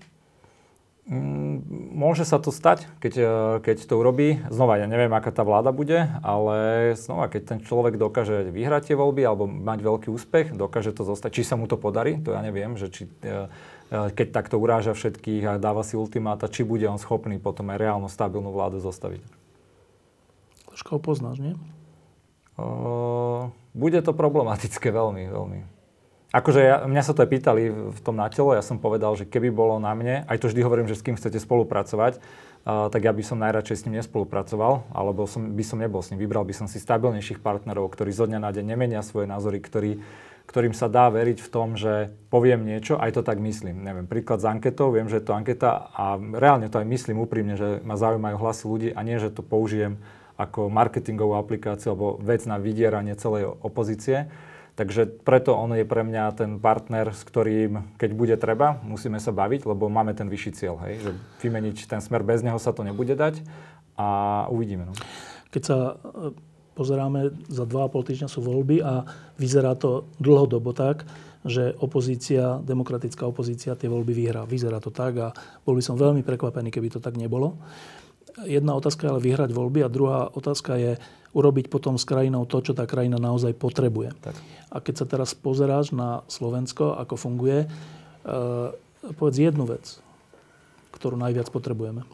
Mm, môže sa to stať, keď, e, keď to urobí. Znova, ja neviem, aká tá vláda bude, ale znova, keď ten človek dokáže vyhrať tie voľby alebo mať veľký úspech, dokáže to zostať. Či sa mu to podarí, to ja neviem, že či, e, keď takto uráža všetkých a dáva si ultimáta, či bude on schopný potom aj reálnu stabilnú vládu zostaviť.
Troška ho poznáš, nie?
Uh, bude to problematické veľmi, veľmi. Akože ja, mňa sa to aj pýtali v tom na telo, ja som povedal, že keby bolo na mne, aj to vždy hovorím, že s kým chcete spolupracovať, uh, tak ja by som najradšej s ním nespolupracoval, alebo som, by som nebol s ním. Vybral by som si stabilnejších partnerov, ktorí zo dňa na deň nemenia svoje názory, ktorí, ktorým sa dá veriť v tom, že poviem niečo, aj to tak myslím. Neviem, príklad s anketou, viem, že je to anketa a reálne to aj myslím úprimne, že ma zaujímajú hlasy ľudí a nie, že to použijem ako marketingovú aplikáciu alebo vec na vydieranie celej opozície. Takže preto on je pre mňa ten partner, s ktorým, keď bude treba, musíme sa baviť, lebo máme ten vyšší cieľ. Hej? Že vymeniť ten smer bez neho sa to nebude dať a uvidíme. No.
Keď sa pozeráme, za 2,5 týždňa sú voľby a vyzerá to dlhodobo tak, že opozícia, demokratická opozícia tie voľby vyhrá. Vyzerá to tak a bol by som veľmi prekvapený, keby to tak nebolo jedna otázka je ale vyhrať voľby a druhá otázka je urobiť potom s krajinou to, čo tá krajina naozaj potrebuje. Tak. A keď sa teraz pozeráš na Slovensko, ako funguje, e, povedz jednu vec, ktorú najviac potrebujeme.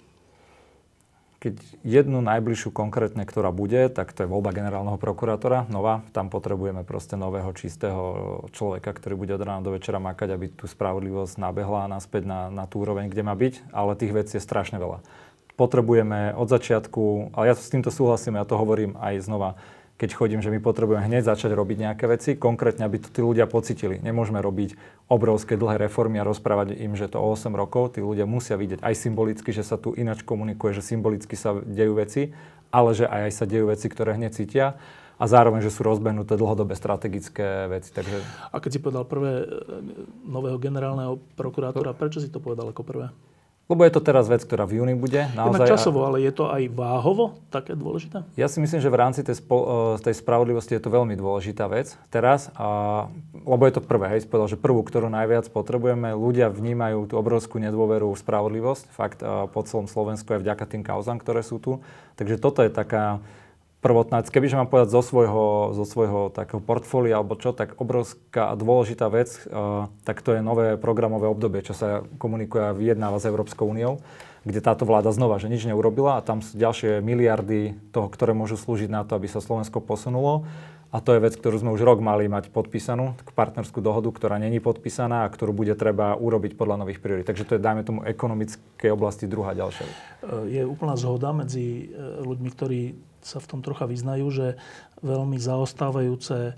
Keď jednu najbližšiu konkrétne, ktorá bude, tak to je voľba generálneho prokurátora, nová. Tam potrebujeme proste nového, čistého človeka, ktorý bude od rána do večera makať, aby tú spravodlivosť nabehla naspäť na, na tú úroveň, kde má byť. Ale tých vecí je strašne veľa potrebujeme od začiatku, ale ja s týmto súhlasím, ja to hovorím aj znova, keď chodím, že my potrebujeme hneď začať robiť nejaké veci, konkrétne, aby to tí ľudia pocitili. Nemôžeme robiť obrovské dlhé reformy a rozprávať im, že to o 8 rokov. Tí ľudia musia vidieť aj symbolicky, že sa tu ináč komunikuje, že symbolicky sa dejú veci, ale že aj, aj sa dejú veci, ktoré hneď cítia a zároveň, že sú rozbehnuté dlhodobé strategické veci. Takže...
A keď si povedal prvé e, nového generálneho prokurátora, prečo si to povedal ako prvé?
Lebo je to teraz vec, ktorá v júni bude.
Naozaj, Jednak časovo, ale je to aj váhovo také dôležité?
Ja si myslím, že v rámci tej, spo, e, tej spravodlivosti je to veľmi dôležitá vec teraz. A, lebo je to prvé, hej, povedal, že prvú, ktorú najviac potrebujeme. Ľudia vnímajú tú obrovskú nedôveru v spravodlivosť. Fakt e, po celom Slovensku aj vďaka tým kauzám, ktoré sú tu. Takže toto je taká prvotná, kebyže mám povedať zo svojho, zo svojho takého portfólia alebo čo, tak obrovská a dôležitá vec, uh, tak to je nové programové obdobie, čo sa komunikuje a vyjednáva s Európskou úniou, kde táto vláda znova, že nič neurobila a tam sú ďalšie miliardy toho, ktoré môžu slúžiť na to, aby sa Slovensko posunulo A to je vec, ktorú sme už rok mali mať podpísanú, partnerskú dohodu, ktorá není podpísaná a ktorú bude treba urobiť podľa nových priorít. Takže to je, dajme tomu, ekonomickej oblasti druhá ďalšia vec.
Je úplná zhoda medzi e, ľuďmi, ktorí sa v tom trocha vyznajú, že veľmi zaostávajúce e,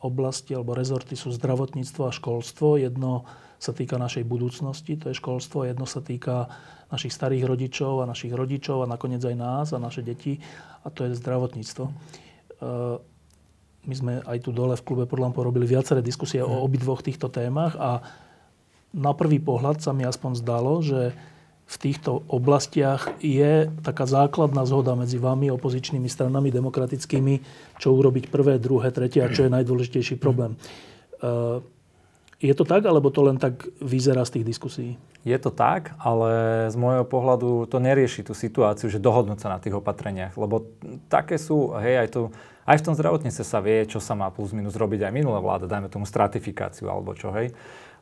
oblasti alebo rezorty sú zdravotníctvo a školstvo. Jedno sa týka našej budúcnosti, to je školstvo, jedno sa týka našich starých rodičov a našich rodičov a nakoniec aj nás a naše deti a to je zdravotníctvo. Eh, my sme aj tu dole v klube podľa porobili viaceré diskusie o mhm. obidvoch týchto témach a na prvý pohľad sa mi aspoň zdalo, že v týchto oblastiach je taká základná zhoda medzi vami, opozičnými stranami demokratickými, čo urobiť prvé, druhé, tretie a čo je najdôležitejší problém. Eh, je to tak, alebo to len tak vyzerá z tých diskusí?
Je to tak, ale z môjho pohľadu to nerieši tú situáciu, že dohodnúť sa na tých opatreniach. Lebo také sú, hej, aj, tu, aj v tom zdravotnice sa vie, čo sa má plus minus robiť aj minulá vláda, dajme tomu stratifikáciu alebo čo, hej.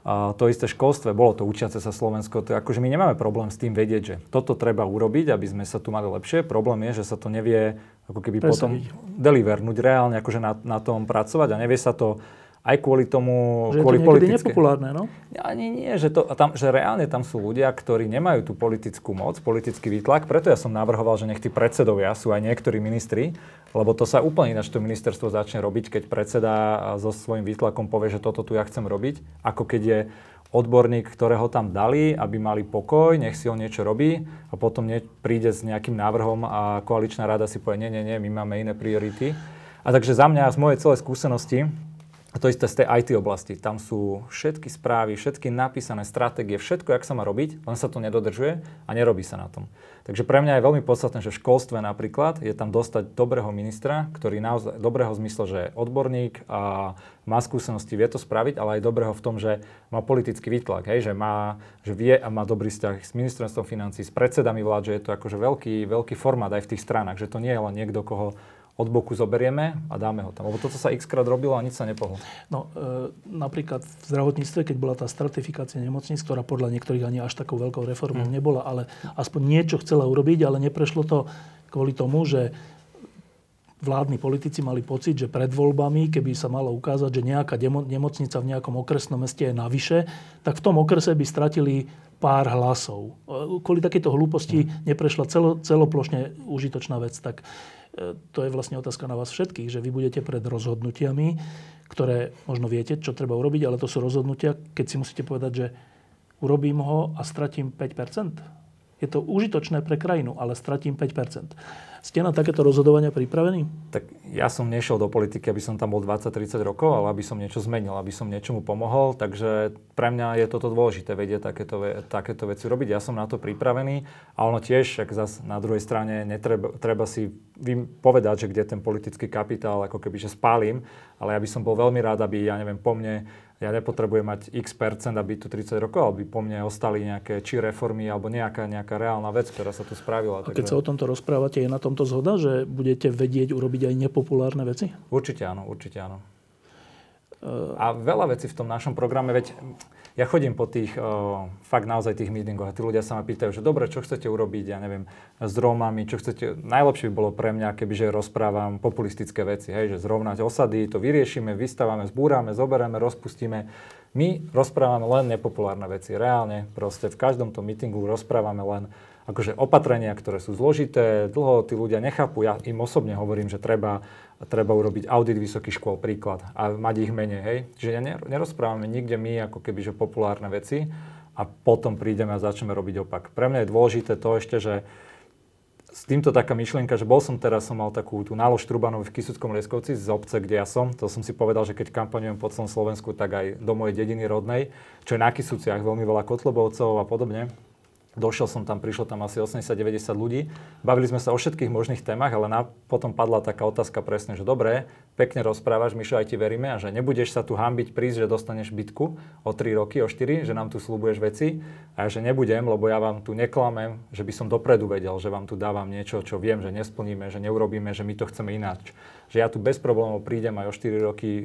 To isté školstve, bolo to učiace sa Slovensko, to akože my nemáme problém s tým vedieť, že toto treba urobiť, aby sme sa tu mali lepšie. Problém je, že sa to nevie ako keby Presadiť. potom delivernúť reálne, akože na, na tom pracovať a nevie sa to aj kvôli tomu,
že
kvôli
je to politické. nepopulárne, no?
Ani nie, že, to, tam, že reálne tam sú ľudia, ktorí nemajú tú politickú moc, politický výtlak, preto ja som navrhoval, že nech tí predsedovia sú aj niektorí ministri, lebo to sa úplne ináč to ministerstvo začne robiť, keď predseda so svojím výtlakom povie, že toto tu ja chcem robiť, ako keď je odborník, ktorého tam dali, aby mali pokoj, nech si on niečo robí a potom nie, príde s nejakým návrhom a koaličná rada si povie, nie, nie, nie, my máme iné priority. A takže za mňa, z mojej celej skúsenosti, a to isté z tej IT oblasti. Tam sú všetky správy, všetky napísané stratégie, všetko, jak sa má robiť, len sa to nedodržuje a nerobí sa na tom. Takže pre mňa je veľmi podstatné, že v školstve napríklad je tam dostať dobrého ministra, ktorý naozaj dobrého zmysle, že je odborník a má skúsenosti, vie to spraviť, ale aj dobrého v tom, že má politický výtlak, hej, že, má, že vie a má dobrý vzťah s ministerstvom financí, s predsedami vlád, že je to akože veľký, veľký formát aj v tých stranách, že to nie je len niekto, koho od boku zoberieme a dáme ho tam. Lebo toto sa x krát robilo a nič sa nepohlo.
No, e, napríklad v zdravotníctve, keď bola tá stratifikácia nemocníc, ktorá podľa niektorých ani až takou veľkou reformou hmm. nebola, ale aspoň niečo chcela urobiť, ale neprešlo to kvôli tomu, že vládni politici mali pocit, že pred voľbami, keby sa malo ukázať, že nejaká nemocnica v nejakom okresnom meste je navyše, tak v tom okrese by stratili pár hlasov. E, kvôli takéto hlúposti hmm. neprešla celo, celoplošne užitočná vec. Tak to je vlastne otázka na vás všetkých, že vy budete pred rozhodnutiami, ktoré možno viete, čo treba urobiť, ale to sú rozhodnutia, keď si musíte povedať, že urobím ho a stratím 5 Je to užitočné pre krajinu, ale stratím 5% ste na takéto rozhodovania pripravení?
Tak ja som nešiel do politiky, aby som tam bol 20-30 rokov, ale aby som niečo zmenil, aby som niečomu pomohol. Takže pre mňa je toto dôležité vedieť takéto, takéto veci robiť. Ja som na to pripravený a ono tiež, ak zase na druhej strane netreba, treba si povedať, že kde ten politický kapitál ako keby že spálim, ale ja by som bol veľmi rád, aby, ja neviem, po mne ja nepotrebujem mať x percent, aby tu 30 rokov, aby po mne ostali nejaké či reformy alebo nejaká, nejaká reálna vec, ktorá sa tu spravila.
A keď takže... sa o tomto rozprávate, je na tomto zhoda, že budete vedieť urobiť aj nepopulárne veci?
Určite áno, určite áno. Uh... A veľa vecí v tom našom programe, veď ja chodím po tých, uh, fakt naozaj tých meetingoch a tí ľudia sa ma pýtajú, že dobre, čo chcete urobiť, ja neviem, s Rómami, čo chcete, najlepšie by bolo pre mňa, kebyže rozprávam populistické veci, hej, že zrovnať osady, to vyriešime, vystávame, zbúrame, zoberieme, rozpustíme. My rozprávame len nepopulárne veci, reálne, proste v každom tom meetingu rozprávame len akože opatrenia, ktoré sú zložité, dlho tí ľudia nechápu. Ja im osobne hovorím, že treba, treba urobiť audit vysokých škôl, príklad, a mať ich menej, hej. Čiže nerozprávame nikde my ako keby, že populárne veci a potom prídeme a začneme robiť opak. Pre mňa je dôležité to ešte, že s týmto taká myšlienka, že bol som teraz, som mal takú tú nálož Trubanov v Kisuckom Lieskovci z obce, kde ja som. To som si povedal, že keď kampaňujem po celom Slovensku, tak aj do mojej dediny rodnej, čo je na Kisuciach veľmi veľa kotlobovcov a podobne. Došiel som tam, prišlo tam asi 80-90 ľudí. Bavili sme sa o všetkých možných témach, ale na, potom padla taká otázka presne, že dobre, pekne rozprávaš, Mišo, aj ti veríme a že nebudeš sa tu hambiť prísť, že dostaneš bytku o 3 roky, o 4, že nám tu slúbuješ veci a že nebudem, lebo ja vám tu neklamem, že by som dopredu vedel, že vám tu dávam niečo, čo viem, že nesplníme, že neurobíme, že my to chceme ináč. Že ja tu bez problémov prídem aj o 4 roky e,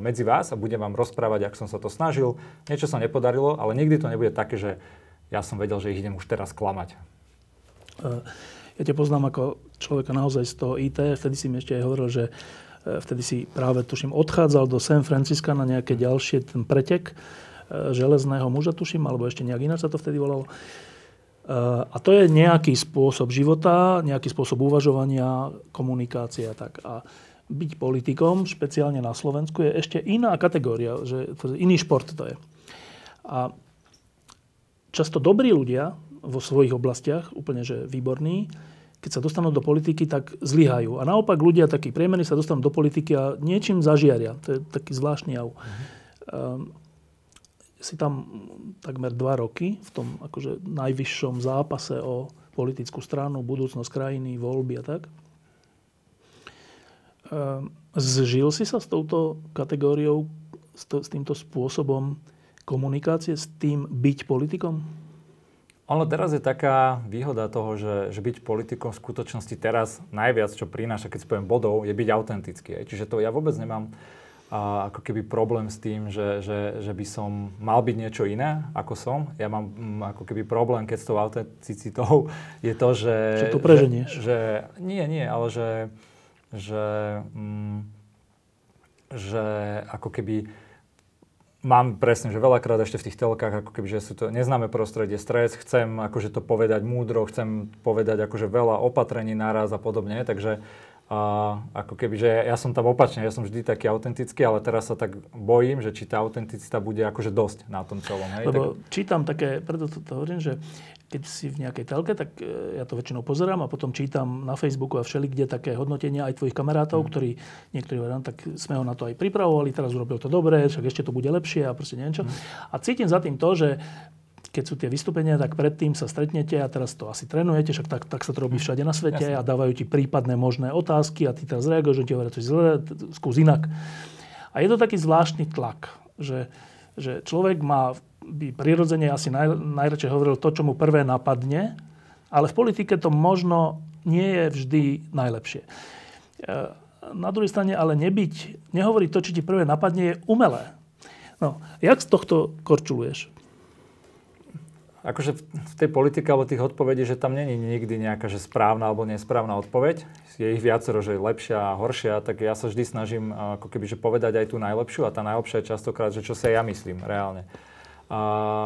medzi vás a budem vám rozprávať, ak som sa to snažil. Niečo sa nepodarilo, ale nikdy to nebude také, že ja som vedel, že ich idem už teraz klamať.
Ja ťa poznám ako človeka naozaj z toho IT, vtedy si mi ešte aj hovoril, že e, vtedy si práve, tuším, odchádzal do San Francisca na nejaké ďalšie ten pretek e, železného muža, tuším, alebo ešte nejak ináč sa to vtedy volalo. A to je nejaký spôsob života, nejaký spôsob uvažovania, komunikácie a tak. A byť politikom, špeciálne na Slovensku, je ešte iná kategória, že iný šport to je. A často dobrí ľudia vo svojich oblastiach, úplne že výborní, keď sa dostanú do politiky, tak zlyhajú. A naopak ľudia takí priemerní sa dostanú do politiky a niečím zažiaria. To je taký zvláštny jav. Mm-hmm. Um, si tam takmer dva roky v tom akože najvyššom zápase o politickú stranu, budúcnosť krajiny, voľby a tak. Ehm, zžil si sa s touto kategóriou, s, to, s týmto spôsobom komunikácie, s tým byť politikom?
Ono teraz je taká výhoda toho, že, že byť politikom v skutočnosti teraz najviac, čo prináša, keď spojím bodov, je byť autentický. Čiže to ja vôbec nemám a, ako keby problém s tým, že, že, že by som mal byť niečo iné, ako som. Ja mám m, mm, ako keby problém, keď s tou autenticitou je to, že...
Že to preženieš.
Že, že, nie, nie, ale že že, mm, že ako keby mám presne, že veľakrát ešte v tých telkách, ako keby, že sú to neznáme prostredie, stres, chcem akože to povedať múdro, chcem povedať akože veľa opatrení naraz a podobne, takže a ako keby, že ja som tam opačne, ja som vždy taký autentický, ale teraz sa tak bojím, že či tá autenticita bude akože dosť na tom celom. Hej?
Lebo tak... čítam také, preto to, to hovorím, že keď si v nejakej telke, tak e, ja to väčšinou pozerám a potom čítam na Facebooku a všeli, kde také hodnotenia aj tvojich kamarátov, mm. ktorí niektorí hovoria, tak sme ho na to aj pripravovali, teraz urobil to dobre, však ešte to bude lepšie a proste neviem čo. Mm. A cítim za tým to, že keď sú tie vystúpenia, tak predtým sa stretnete a teraz to asi trénujete, však tak, tak sa to robí mhm. všade na svete Jasne. a dávajú ti prípadné možné otázky a ty teraz reaguješ, že ti hovoria, to zle, skús inak. A je to taký zvláštny tlak, že, že človek má by prirodzene asi naj, najradšej hovoril to, čo mu prvé napadne, ale v politike to možno nie je vždy najlepšie. E, na druhej strane ale nebyť, nehovoriť to, čo ti prvé napadne, je umelé. No, jak z tohto korčuluješ?
Akože v tej politike alebo tých odpovedí, že tam není nikdy nejaká že správna alebo nesprávna odpoveď. Je ich viacero, že je lepšia a horšia, tak ja sa vždy snažím ako keby, že povedať aj tú najlepšiu a tá najlepšia je častokrát, že čo sa ja myslím reálne. A,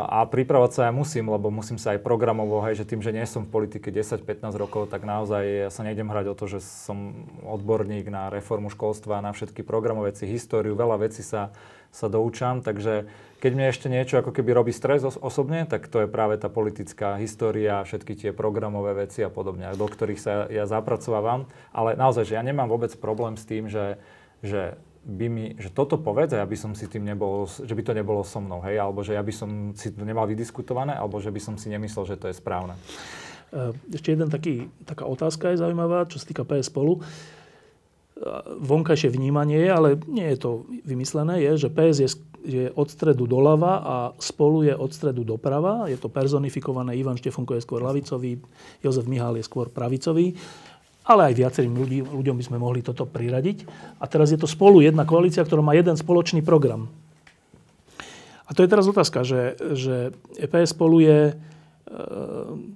a pripravať sa ja musím, lebo musím sa aj programovo, hej, že tým, že nie som v politike 10-15 rokov, tak naozaj ja sa nejdem hrať o to, že som odborník na reformu školstva, na všetky programové veci, históriu, veľa vecí sa, sa doučam, takže keď mne ešte niečo ako keby robí stres os- osobne, tak to je práve tá politická história, všetky tie programové veci a podobne, do ktorých sa ja zapracovávam. Ale naozaj, že ja nemám vôbec problém s tým, že, že by mi, že toto povedz a ja by som si tým nebol, že by to nebolo so mnou, hej, alebo že ja by som si to nemal vydiskutované, alebo že by som si nemyslel, že to je správne.
E, ešte jeden taký, taká otázka je zaujímavá, čo sa týka PS spolu. E, vonkajšie vnímanie ale nie je to vymyslené, je, že PS je, je od stredu doľava a spolu je od stredu doprava. Je to personifikované, Ivan Štefunko je skôr lavicový, Jozef Mihál je skôr pravicový ale aj viacerým ľudí, ľuďom by sme mohli toto priradiť. A teraz je to spolu jedna koalícia, ktorá má jeden spoločný program. A to je teraz otázka, že, že EPS spolu je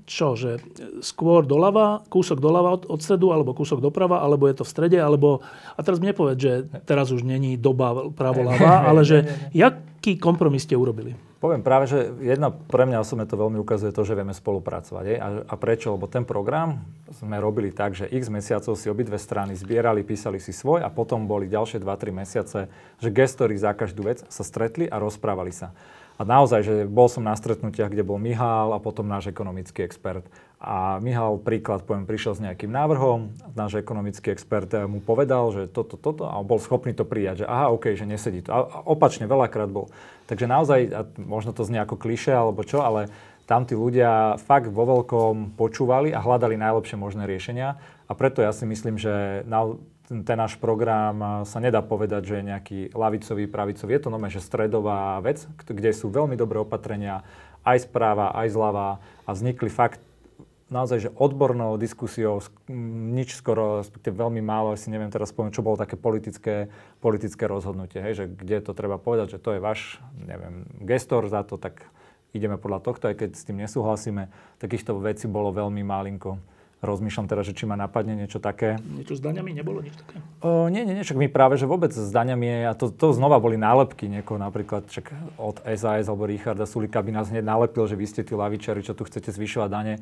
čo, že skôr doľava, kúsok doľava od, od stredu, alebo kúsok doprava, alebo je to v strede, alebo... A teraz mi nepovedz, že teraz už není doba pravo-ľava, ale že jaký kompromis ste urobili?
Poviem práve, že jedna pre mňa osobne to veľmi ukazuje to, že vieme spolupracovať. Je? A, a prečo? Lebo ten program sme robili tak, že x mesiacov si obidve strany zbierali, písali si svoj a potom boli ďalšie 2-3 mesiace, že gestori za každú vec sa stretli a rozprávali sa. A naozaj, že bol som na stretnutiach, kde bol Mihál a potom náš ekonomický expert. A Mihál, príklad, poviem, prišiel s nejakým návrhom, náš ekonomický expert mu povedal, že toto, toto a bol schopný to prijať, že aha, OK, že nesedí to. A opačne, veľakrát bol. Takže naozaj, a možno to znie ako kliše alebo čo, ale tam tí ľudia fakt vo veľkom počúvali a hľadali najlepšie možné riešenia. A preto ja si myslím, že na, ten náš program sa nedá povedať, že je nejaký lavicový, pravicový. Je to nome, že stredová vec, kde sú veľmi dobré opatrenia aj správa, aj zľava a vznikli fakt naozaj, že odbornou diskusiou, nič skoro, respektíve veľmi málo, si neviem teraz povedať, čo bolo také politické, politické rozhodnutie, hej, že kde to treba povedať, že to je váš, neviem, gestor za to, tak ideme podľa tohto, aj keď s tým nesúhlasíme. Takýchto vecí bolo veľmi malinko Rozmýšľam teraz, že či ma napadne niečo také.
Niečo s daňami nebolo nič také?
O, nie, nie, nie, však my práve, že vôbec s daňami, a to, to znova boli nálepky niekoho, napríklad však od SAS alebo Richarda Sulika by nás hneď nálepil, že vy ste tí lavičari, čo tu chcete zvyšovať dane.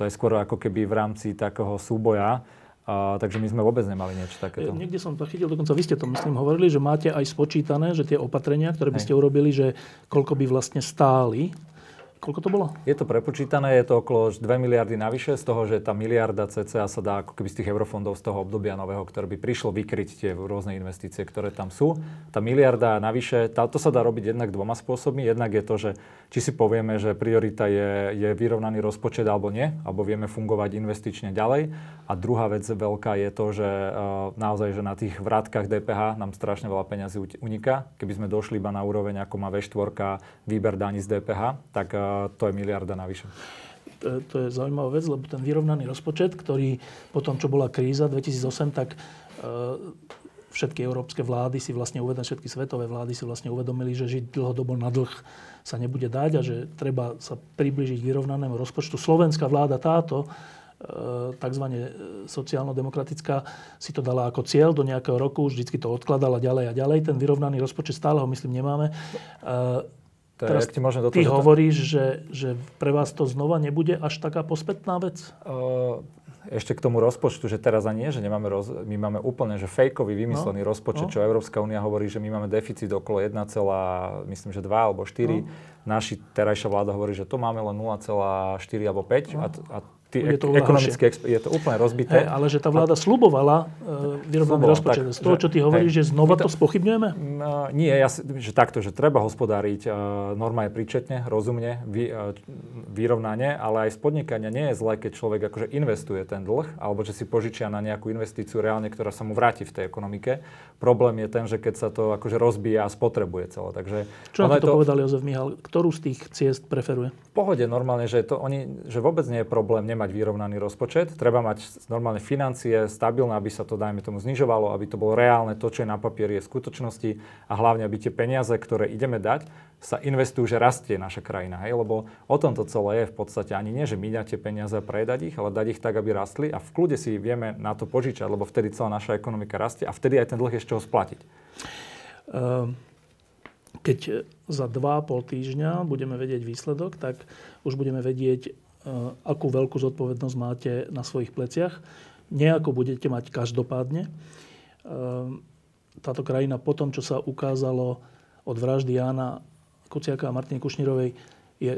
To je skôr ako keby v rámci takého súboja. A, takže my sme vôbec nemali niečo takéto.
Niekde som to chytil, dokonca vy ste to myslím hovorili, že máte aj spočítané, že tie opatrenia, ktoré by ste urobili, že koľko by vlastne stáli Koľko to bolo?
Je to prepočítané, je to okolo 2 miliardy navyše, z toho, že tá miliarda cca sa dá ako keby z tých eurofondov z toho obdobia nového, ktoré by prišlo vykryť tie rôzne investície, ktoré tam sú. Tá miliarda navyše, tá, sa dá robiť jednak dvoma spôsobmi. Jednak je to, že či si povieme, že priorita je, je vyrovnaný rozpočet alebo nie, alebo vieme fungovať investične ďalej. A druhá vec veľká je to, že uh, naozaj, že na tých vrátkach DPH nám strašne veľa peňazí uniká. Keby sme došli iba na úroveň, ako má V4 výber daní z DPH, tak uh, to je miliarda navyše.
To, to je zaujímavá vec, lebo ten vyrovnaný rozpočet, ktorý po tom, čo bola kríza 2008, tak e, všetky európske vlády si vlastne uvedomili, všetky svetové vlády si vlastne uvedomili, že žiť dlhodobo na dlh sa nebude dať a že treba sa približiť vyrovnanému rozpočtu. Slovenská vláda táto, e, tzv. sociálno-demokratická, si to dala ako cieľ do nejakého roku, vždycky to odkladala ďalej a ďalej. Ten vyrovnaný rozpočet stále ho, myslím, nemáme.
To Teraz je, ti môžem
do toho, ty že hovoríš, že, že pre vás to znova nebude až taká pospätná vec? Uh,
ešte k tomu rozpočtu, že teraz ani nie, že nemáme roz, my máme úplne že fejkový vymyslený no, rozpočet, no. čo Európska únia hovorí, že my máme deficit okolo 1, myslím, že 2 alebo 4. No. Naši terajšia vláda hovorí, že to máme len 0,4 alebo 5 no. a, a
Je to ekonomicky
je to úplne rozbité.
Hey, ale že tá vláda slubovala uh, vyrovnaný rozpočet. Z toho, čo ty hovoríš, hey, že znova to, to spochybňujeme?
Uh, nie, ja, že takto, že treba hospodáriť uh, norma je príčetne, rozumne, vy, uh, vyrovnanie, ale aj z podnikania nie je zlé, keď človek akože investuje ten dlh, alebo že si požičia na nejakú investíciu reálne, ktorá sa mu vráti v tej ekonomike. Problém je ten, že keď sa to akože rozbíja a spotrebuje celé. Takže
čo na to, to povedal Jozef Mihal? Ktorú z tých ciest preferuje?
V pohode normálne, že, to oni, že vôbec nie je problém mať vyrovnaný rozpočet. Treba mať normálne financie stabilné, aby sa to, dajme tomu, znižovalo, aby to bolo reálne, to, čo je na papieri, je skutočnosti a hlavne, aby tie peniaze, ktoré ideme dať, sa investujú, že rastie naša krajina. Hej? Lebo o tom to celé je v podstate ani nie, že míňať tie peniaze a predať ich, ale dať ich tak, aby rastli a v kľude si vieme na to požičať, lebo vtedy celá naša ekonomika rastie a vtedy aj ten dlh je z čoho splatiť.
Ehm, keď za dva pol týždňa budeme vedieť výsledok, tak už budeme vedieť, akú veľkú zodpovednosť máte na svojich pleciach. Nejako budete mať každopádne. Eh, táto krajina po tom, čo sa ukázalo od vraždy Jána Kuciaka a Martiny Kušnírovej, je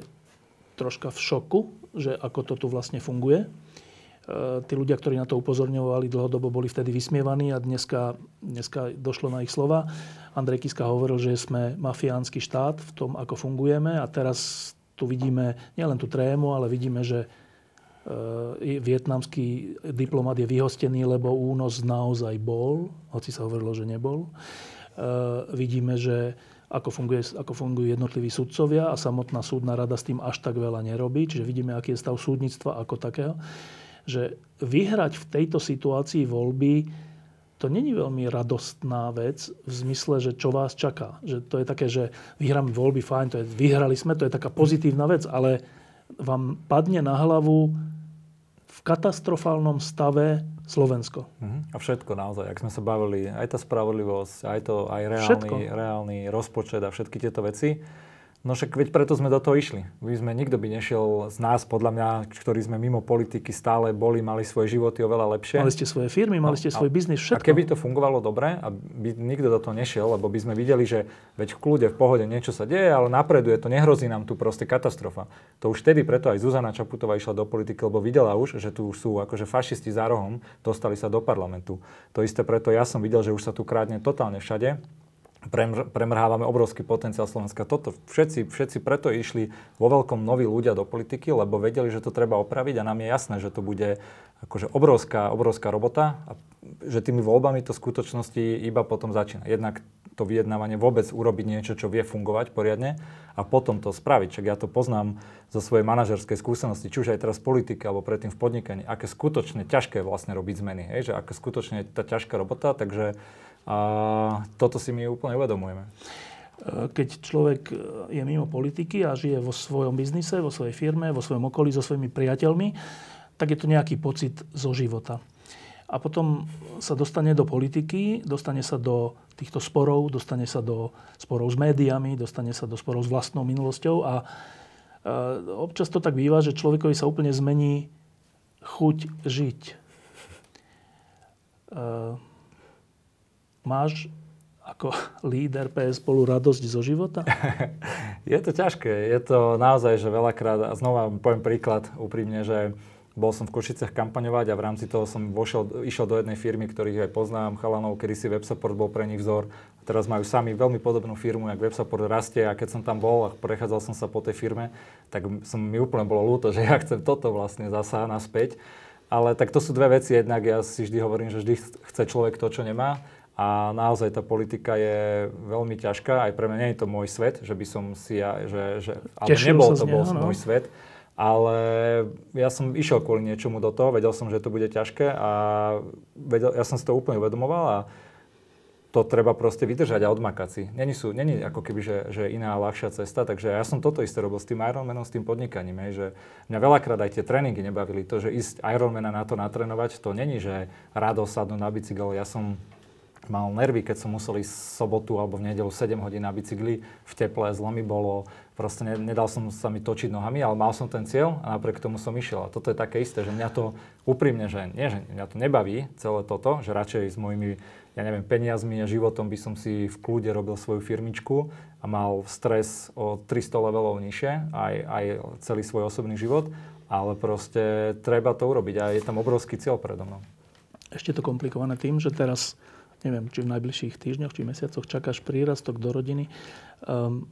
troška v šoku, že ako to tu vlastne funguje. Eh, tí ľudia, ktorí na to upozorňovali dlhodobo, boli vtedy vysmievaní a dneska, dneska došlo na ich slova. Andrej Kiska hovoril, že sme mafiánsky štát v tom, ako fungujeme a teraz tu vidíme nielen tú trému, ale vidíme, že e, vietnamský diplomat je vyhostený, lebo únos naozaj bol, hoci sa hovorilo, že nebol. E, vidíme, že ako, funguje, ako fungujú jednotliví sudcovia a samotná súdna rada s tým až tak veľa nerobí. Čiže vidíme, aký je stav súdnictva ako takého. Že vyhrať v tejto situácii voľby to není veľmi radostná vec v zmysle, že čo vás čaká. Že to je také, že vyhráme voľby, fajn, to je, vyhrali sme, to je taká pozitívna vec, ale vám padne na hlavu v katastrofálnom stave Slovensko.
Uh-huh. A všetko naozaj, ak sme sa bavili, aj tá spravodlivosť, aj to, aj reálny, reálny rozpočet a všetky tieto veci, No však veď preto sme do toho išli. My sme, nikto by nešiel z nás, podľa mňa, ktorí sme mimo politiky stále boli, mali svoje životy oveľa lepšie.
Mali ste svoje firmy, mali ste svoj biznis, všetko.
A keby to fungovalo dobre a by nikto do toho nešiel, lebo by sme videli, že veď v kľude, v pohode niečo sa deje, ale napreduje to, nehrozí nám tu proste katastrofa. To už vtedy preto aj Zuzana Čaputová išla do politiky, lebo videla už, že tu sú akože fašisti za rohom, dostali sa do parlamentu. To isté preto ja som videl, že už sa tu krádne totálne všade premr- premrhávame obrovský potenciál Slovenska. Toto všetci, všetci preto išli vo veľkom noví ľudia do politiky, lebo vedeli, že to treba opraviť a nám je jasné, že to bude akože obrovská, obrovská robota a že tými voľbami to v skutočnosti iba potom začína. Jednak to vyjednávanie vôbec urobiť niečo, čo vie fungovať poriadne a potom to spraviť. Čak ja to poznám zo svojej manažerskej skúsenosti, či už aj teraz v politike alebo predtým v podnikaní, aké skutočne ťažké vlastne robiť zmeny, hej? že aké skutočne je tá ťažká robota, takže a toto si my úplne uvedomujeme.
Keď človek je mimo politiky a žije vo svojom biznise, vo svojej firme, vo svojom okolí, so svojimi priateľmi, tak je to nejaký pocit zo života. A potom sa dostane do politiky, dostane sa do týchto sporov, dostane sa do sporov s médiami, dostane sa do sporov s vlastnou minulosťou a občas to tak býva, že človekovi sa úplne zmení chuť žiť. Máš ako líder PS spolu radosť zo života?
je to ťažké. Je to naozaj, že veľakrát, a znova poviem príklad úprimne, že bol som v Košicech kampaňovať a v rámci toho som vošiel, išiel do jednej firmy, ktorých aj poznám, chalanov, kedy si WebSupport bol pre nich vzor. Teraz majú sami veľmi podobnú firmu, jak WebSupport rastie a keď som tam bol a prechádzal som sa po tej firme, tak som, mi úplne bolo ľúto, že ja chcem toto vlastne zasa naspäť. Ale tak to sú dve veci. Jednak ja si vždy hovorím, že vždy chce človek to, čo nemá. A naozaj tá politika je veľmi ťažká. Aj pre mňa nie je to môj svet, že by som si ja, že, že ale nebol to bol no. môj svet. Ale ja som išiel kvôli niečomu do toho, vedel som, že to bude ťažké a vedel, ja som si to úplne uvedomoval a to treba proste vydržať a odmakať si. Není, sú, není ako keby, že, že iná ľahšia cesta, takže ja som toto isté robil s tým Ironmanom, s tým podnikaním, hej, že mňa veľakrát aj tie tréningy nebavili. To, že ísť Ironmana na to natrénovať, to není, že rádo sadnúť na bicykel. Ja som mal nervy, keď som musel ísť sobotu alebo v nedelu 7 hodín na bicykli v teple, zlo mi bolo, proste ne, nedal som sa mi točiť nohami, ale mal som ten cieľ a napriek tomu som išiel. A toto je také isté, že mňa to úprimne, že nie, že mňa to nebaví celé toto, že radšej s mojimi, ja neviem, peniazmi a životom by som si v kľude robil svoju firmičku a mal stres o 300 levelov nižšie, aj, aj celý svoj osobný život, ale proste treba to urobiť a je tam obrovský cieľ predo mnou.
Ešte to komplikované tým, že teraz neviem, či v najbližších týždňoch, či mesiacoch čakáš prírastok do rodiny. Um,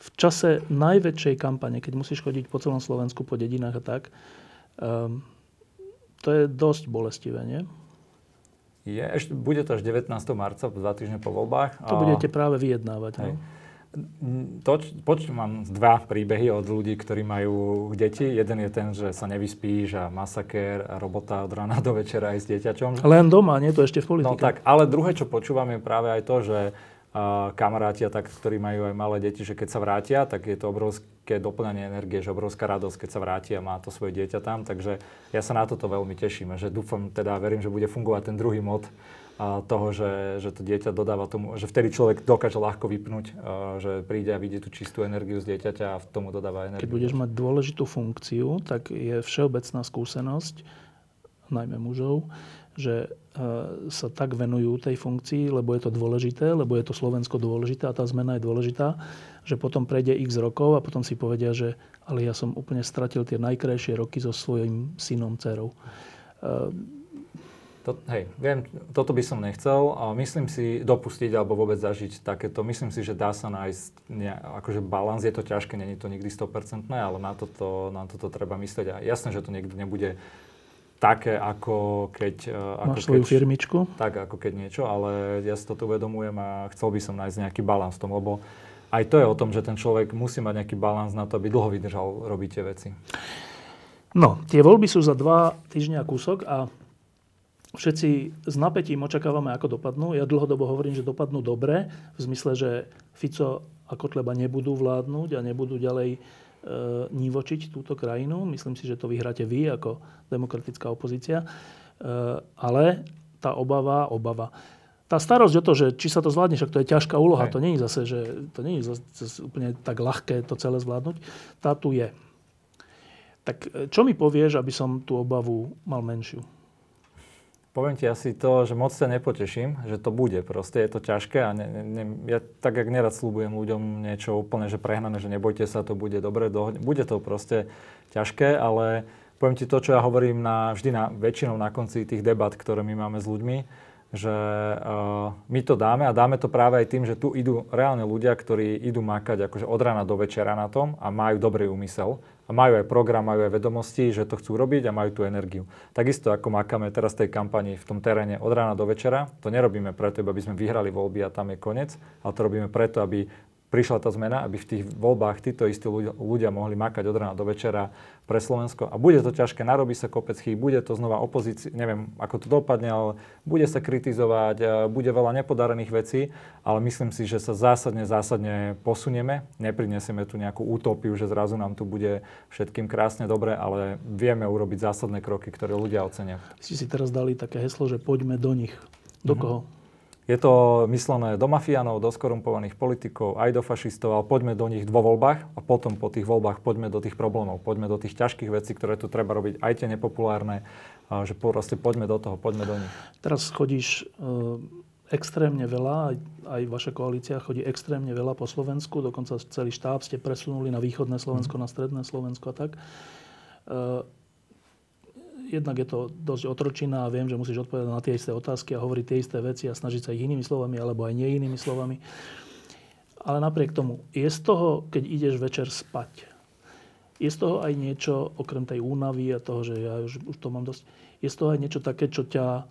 v čase najväčšej kampane, keď musíš chodiť po celom Slovensku, po dedinách a tak, um, to je dosť bolestivé, nie?
Je, ešte, bude to až 19. marca, dva týždne po voľbách.
To budete práve vyjednávať. Hej. No?
To, poč, mám dva príbehy od ľudí, ktorí majú deti. Jeden je ten, že sa nevyspíš a masaker a robota od rána do večera aj s dieťaťom.
Len doma, nie to ešte v politike.
No tak, ale druhé, čo počúvam, je práve aj to, že uh, kamaráti, tak, ktorí majú aj malé deti, že keď sa vrátia, tak je to obrovské doplňanie energie, že obrovská radosť, keď sa vrátia a má to svoje dieťa tam. Takže ja sa na toto veľmi teším, že dúfam, teda verím, že bude fungovať ten druhý mod a toho, že, že to dieťa dodáva tomu, že vtedy človek dokáže ľahko vypnúť, že príde a vidí tú čistú energiu z dieťaťa a v tomu dodáva energiu.
Keď budeš mať dôležitú funkciu, tak je všeobecná skúsenosť, najmä mužov, že sa tak venujú tej funkcii, lebo je to dôležité, lebo je to Slovensko dôležité a tá zmena je dôležitá, že potom prejde x rokov a potom si povedia, že ale ja som úplne stratil tie najkrajšie roky so svojím synom, dcerou
to, hej, viem, toto by som nechcel a myslím si dopustiť alebo vôbec zažiť takéto. Myslím si, že dá sa nájsť ne, akože balans, je to ťažké, není to nikdy 100%, ale na toto, na toto treba myslieť. A jasné, že to niekdy nebude také, ako keď...
E, ako Máš svoju keď, firmičku?
Tak, ako keď niečo, ale ja si toto uvedomujem a chcel by som nájsť nejaký balans v tom, lebo aj to je o tom, že ten človek musí mať nejaký balans na to, aby dlho vydržal robiť tie veci.
No, tie voľby sú za dva týždňa kúsok a Všetci s napätím očakávame, ako dopadnú. Ja dlhodobo hovorím, že dopadnú dobre, v zmysle, že Fico a Kotleba nebudú vládnuť a nebudú ďalej e, nivočiť túto krajinu. Myslím si, že to vyhráte vy ako demokratická opozícia. E, ale tá obava, obava. Tá starosť o to, že či sa to zvládne, však to je ťažká úloha, Aj. to nie je zase, že to nie je zase úplne tak ľahké to celé zvládnuť. Tá tu je. Tak e, čo mi povieš, aby som tú obavu mal menšiu?
Poviem ti asi to, že moc sa nepoteším, že to bude. Proste je to ťažké a ne, ne, ja tak, jak nerad slúbujem ľuďom niečo úplne, že prehnané, že nebojte sa, to bude dobre. Do, bude to proste ťažké, ale poviem ti to, čo ja hovorím na, vždy na, väčšinou na konci tých debat, ktoré my máme s ľuďmi, že uh, my to dáme a dáme to práve aj tým, že tu idú reálne ľudia, ktorí idú makať akože od rána do večera na tom a majú dobrý úmysel a majú aj program, majú aj vedomosti, že to chcú robiť a majú tú energiu. Takisto ako makáme teraz tej kampani v tom teréne od rána do večera, to nerobíme preto, aby sme vyhrali voľby a tam je koniec, ale to robíme preto, aby prišla tá zmena, aby v tých voľbách títo istí ľudia, ľudia mohli makať od rána do večera pre Slovensko. A bude to ťažké, narobí sa kopec chýb, bude to znova opozícia, neviem, ako to dopadne, ale bude sa kritizovať, bude veľa nepodarených vecí, ale myslím si, že sa zásadne, zásadne posunieme. Neprinesieme tu nejakú utopiu, že zrazu nám tu bude všetkým krásne dobre, ale vieme urobiť zásadné kroky, ktoré ľudia ocenia.
Si si teraz dali také heslo, že poďme do nich. Do mm-hmm. koho?
Je to myslené do mafiánov, do skorumpovaných politikov, aj do fašistov, ale poďme do nich vo voľbách a potom po tých voľbách poďme do tých problémov, poďme do tých ťažkých vecí, ktoré tu treba robiť, aj tie nepopulárne, že proste poďme do toho, poďme do nich.
Teraz chodíš e, extrémne veľa, aj, aj vaša koalícia chodí extrémne veľa po Slovensku, dokonca celý štáb ste presunuli na východné Slovensko, mm. na stredné Slovensko a tak. E, jednak je to dosť otročina a viem, že musíš odpovedať na tie isté otázky a hovoriť tie isté veci a snažiť sa ich inými slovami alebo aj nie inými slovami. Ale napriek tomu, je z toho, keď ideš večer spať, je z toho aj niečo, okrem tej únavy a toho, že ja už, už to mám dosť, je z toho aj niečo také, čo ťa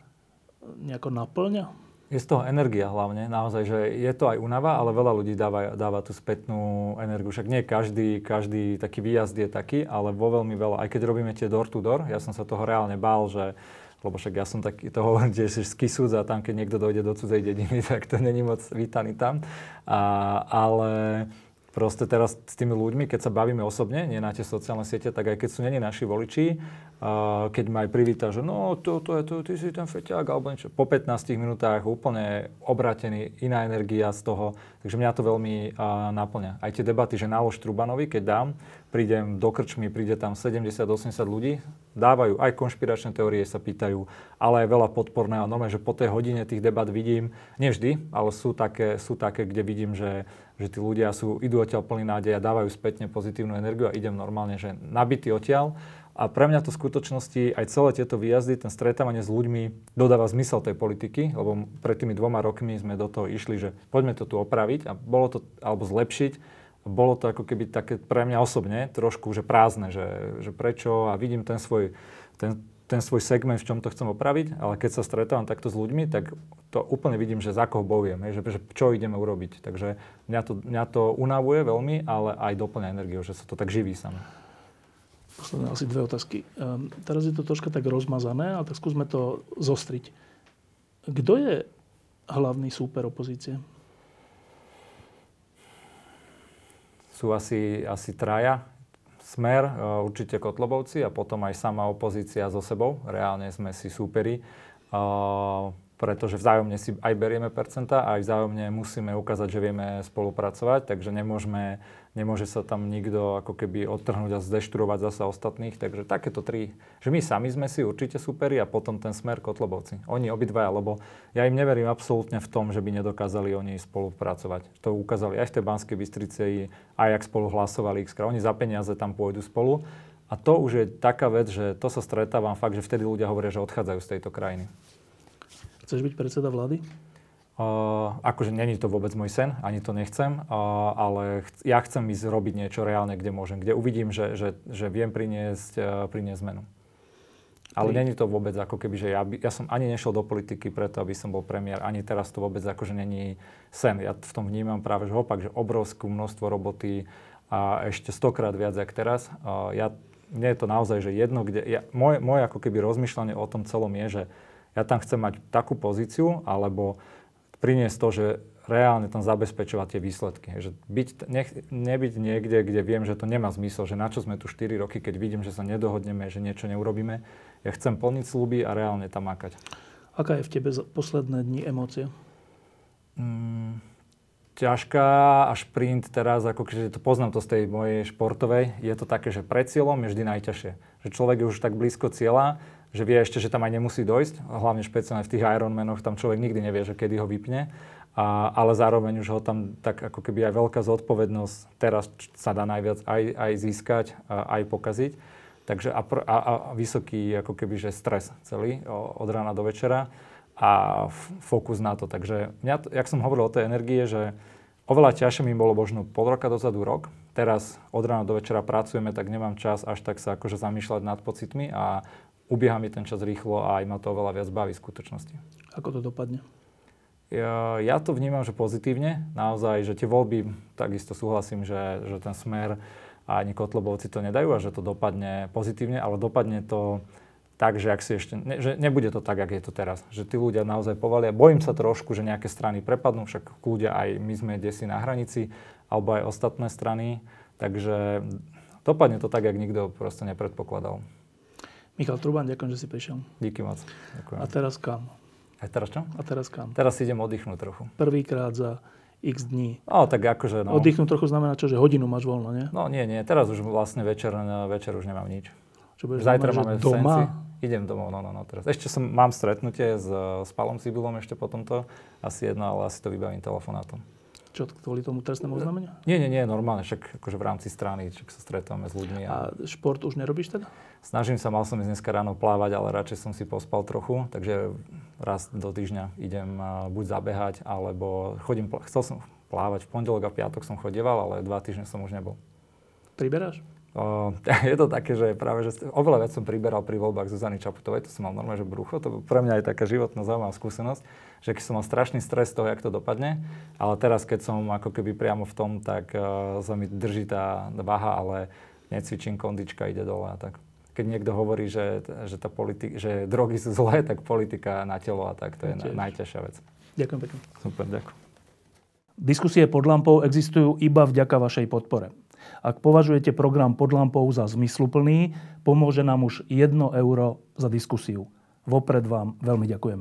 nejako naplňa?
Je z toho energia hlavne, naozaj, že je to aj únava, ale veľa ľudí dáva, dáva tú spätnú energiu. Však nie každý, každý taký výjazd je taký, ale vo veľmi veľa, aj keď robíme tie door to door, ja som sa toho reálne bál, že lebo však ja som taký, to hovorím, že si skysúc a tam, keď niekto dojde do cudzej dediny, tak to není moc vítaný tam. A, ale proste teraz s tými ľuďmi, keď sa bavíme osobne, nie na tie sociálne siete, tak aj keď sú není naši voliči, uh, keď ma aj privíta, že no, to, to je to, ty si ten feťák, alebo niečo, po 15 minútach úplne obratený, iná energia z toho, takže mňa to veľmi uh, naplňa. Aj tie debaty, že nálož Trubanovi, keď dám, prídem do krčmy, príde tam 70-80 ľudí, dávajú aj konšpiračné teórie, sa pýtajú, ale aj veľa podporného. Normálne, že po tej hodine tých debat vidím, nevždy, ale sú také, sú také kde vidím, že, že tí ľudia sú, idú odtiaľ plný nádej a dávajú spätne pozitívnu energiu a idem normálne, že nabitý odtiaľ. A pre mňa to v skutočnosti aj celé tieto výjazdy, ten stretávanie s ľuďmi dodáva zmysel tej politiky, lebo pred tými dvoma rokmi sme do toho išli, že poďme to tu opraviť a bolo to, alebo zlepšiť bolo to ako keby také pre mňa osobne trošku že prázdne, že, že prečo a vidím ten svoj, ten, ten svoj segment, v čom to chcem opraviť, ale keď sa stretávam takto s ľuďmi, tak to úplne vidím, že za koho bojujem, že, že čo ideme urobiť. Takže mňa to, mňa to unavuje veľmi, ale aj doplňa energiu, že sa to tak živí sami.
Posledné asi dve otázky. Um, teraz je to troška tak rozmazané, ale tak skúsme to zostriť. Kto je hlavný súper opozície?
sú asi, asi traja. Smer, e, určite Kotlobovci a potom aj sama opozícia so sebou. Reálne sme si súperi. Uh, pretože vzájomne si aj berieme percenta a aj vzájomne musíme ukázať, že vieme spolupracovať, takže nemôžeme, nemôže sa tam nikto ako keby odtrhnúť a zdeštruovať zasa ostatných. Takže takéto tri, že my sami sme si určite superi a potom ten smer Kotlobovci. Oni obidvaja, lebo ja im neverím absolútne v tom, že by nedokázali oni spolupracovať. To ukázali aj v tej Banskej Bystrici, aj ak spolu hlasovali x Oni za peniaze tam pôjdu spolu. A to už je taká vec, že to sa stretávam fakt, že vtedy ľudia hovoria, že odchádzajú z tejto krajiny.
Chceš byť predseda vlády?
Uh, akože není to vôbec môj sen, ani to nechcem, uh, ale ch- ja chcem ísť robiť niečo reálne, kde môžem, kde uvidím, že, že, že viem priniesť, uh, priniesť zmenu. Ale není to vôbec ako keby, že ja, by, ja som ani nešiel do politiky preto, aby som bol premiér, ani teraz to vôbec akože není sen. Ja v tom vnímam práve, že opak, že obrovskú množstvo roboty a ešte stokrát viac, jak teraz. Uh, ja, mne je to naozaj, že jedno, kde, ja, moje, moje ako keby rozmýšľanie o tom celom je, že ja tam chcem mať takú pozíciu, alebo priniesť to, že reálne tam zabezpečovať tie výsledky. Že byť, nech, nebyť niekde, kde viem, že to nemá zmysel, že na čo sme tu 4 roky, keď vidím, že sa nedohodneme, že niečo neurobíme. Ja chcem plniť sluby a reálne tam makať.
Aká je v tebe posledné dni emócia?
Mm, ťažká a šprint teraz, ako keď to poznám to z tej mojej športovej, je to také, že pred cieľom je vždy najťažšie. Že človek je už tak blízko cieľa, že vie ešte, že tam aj nemusí dojsť, hlavne špeciálne v tých Ironmanoch, tam človek nikdy nevie, že kedy ho vypne, a, ale zároveň už ho tam tak ako keby aj veľká zodpovednosť teraz sa dá najviac aj, aj získať, a, aj pokaziť. Takže a, a, a vysoký ako keby že stres celý od rána do večera a f- fokus na to. Takže mňa, jak som hovoril o tej energie, že oveľa ťažšie mi bolo možno pol roka dozadu rok. Teraz od rána do večera pracujeme, tak nemám čas až tak sa akože zamýšľať nad pocitmi a ubieha mi ten čas rýchlo a aj ma to oveľa viac baví v skutočnosti.
Ako to dopadne?
Ja, ja to vnímam, že pozitívne. Naozaj, že tie voľby, takisto súhlasím, že, že ten smer a ani Kotlobovci to nedajú a že to dopadne pozitívne, ale dopadne to tak, že, ak si ešte, ne, že nebude to tak, ako je to teraz. Že tí ľudia naozaj povalia. Bojím sa trošku, že nejaké strany prepadnú, však ľudia aj my sme desi na hranici, alebo aj ostatné strany. Takže dopadne to tak, jak nikto proste nepredpokladal.
Michal Truban, ďakujem, že si prišiel.
Díky moc. Ďakujem.
A teraz kam?
A teraz čo?
A teraz kam?
Teraz idem oddychnúť trochu.
Prvýkrát za x dní.
No, tak akože, no.
Oddychnúť trochu znamená čo, že hodinu máš voľno, nie?
No, nie, nie. Teraz už vlastne večer, večer už nemám nič.
Čo budeš
Zajtra máme
doma?
Senci. Idem domov, no, no, no, teraz. Ešte som, mám stretnutie s, s Palom Sibilom ešte po tomto. Asi jedno, ale asi to vybavím telefonátom.
Čo, kvôli tomu trestnému oznámeniu?
Nie, nie, nie, normálne, však akože v rámci strany, však sa stretávame s ľuďmi.
A
A...
šport už nerobíš teda?
Snažím sa, mal som ísť dneska ráno plávať, ale radšej som si pospal trochu, takže raz do týždňa idem buď zabehať, alebo chodím, chcel som plávať v pondelok a v piatok som chodieval, ale dva týždne som už nebol.
Priberáš?
O, je to také, že práve, že oveľa viac som priberal pri voľbách Zuzany Čaputovej, to som mal normálne, že brucho, to pre mňa je taká životná zaujímavá skúsenosť, že keď som mal strašný stres toho, jak to dopadne, ale teraz, keď som ako keby priamo v tom, tak uh, sa mi drží tá váha, ale necvičím, kondička ide dole a tak. Keď niekto hovorí, že, že, tá politik, že drogy sú zlé, tak politika na telo a tak, to je
Tiež.
na, najťažšia vec.
Ďakujem pekne.
Super, ďakujem.
Diskusie pod lampou existujú iba vďaka vašej podpore. Ak považujete program pod lampou za zmysluplný, pomôže nám už 1 euro za diskusiu. Vopred vám veľmi ďakujeme.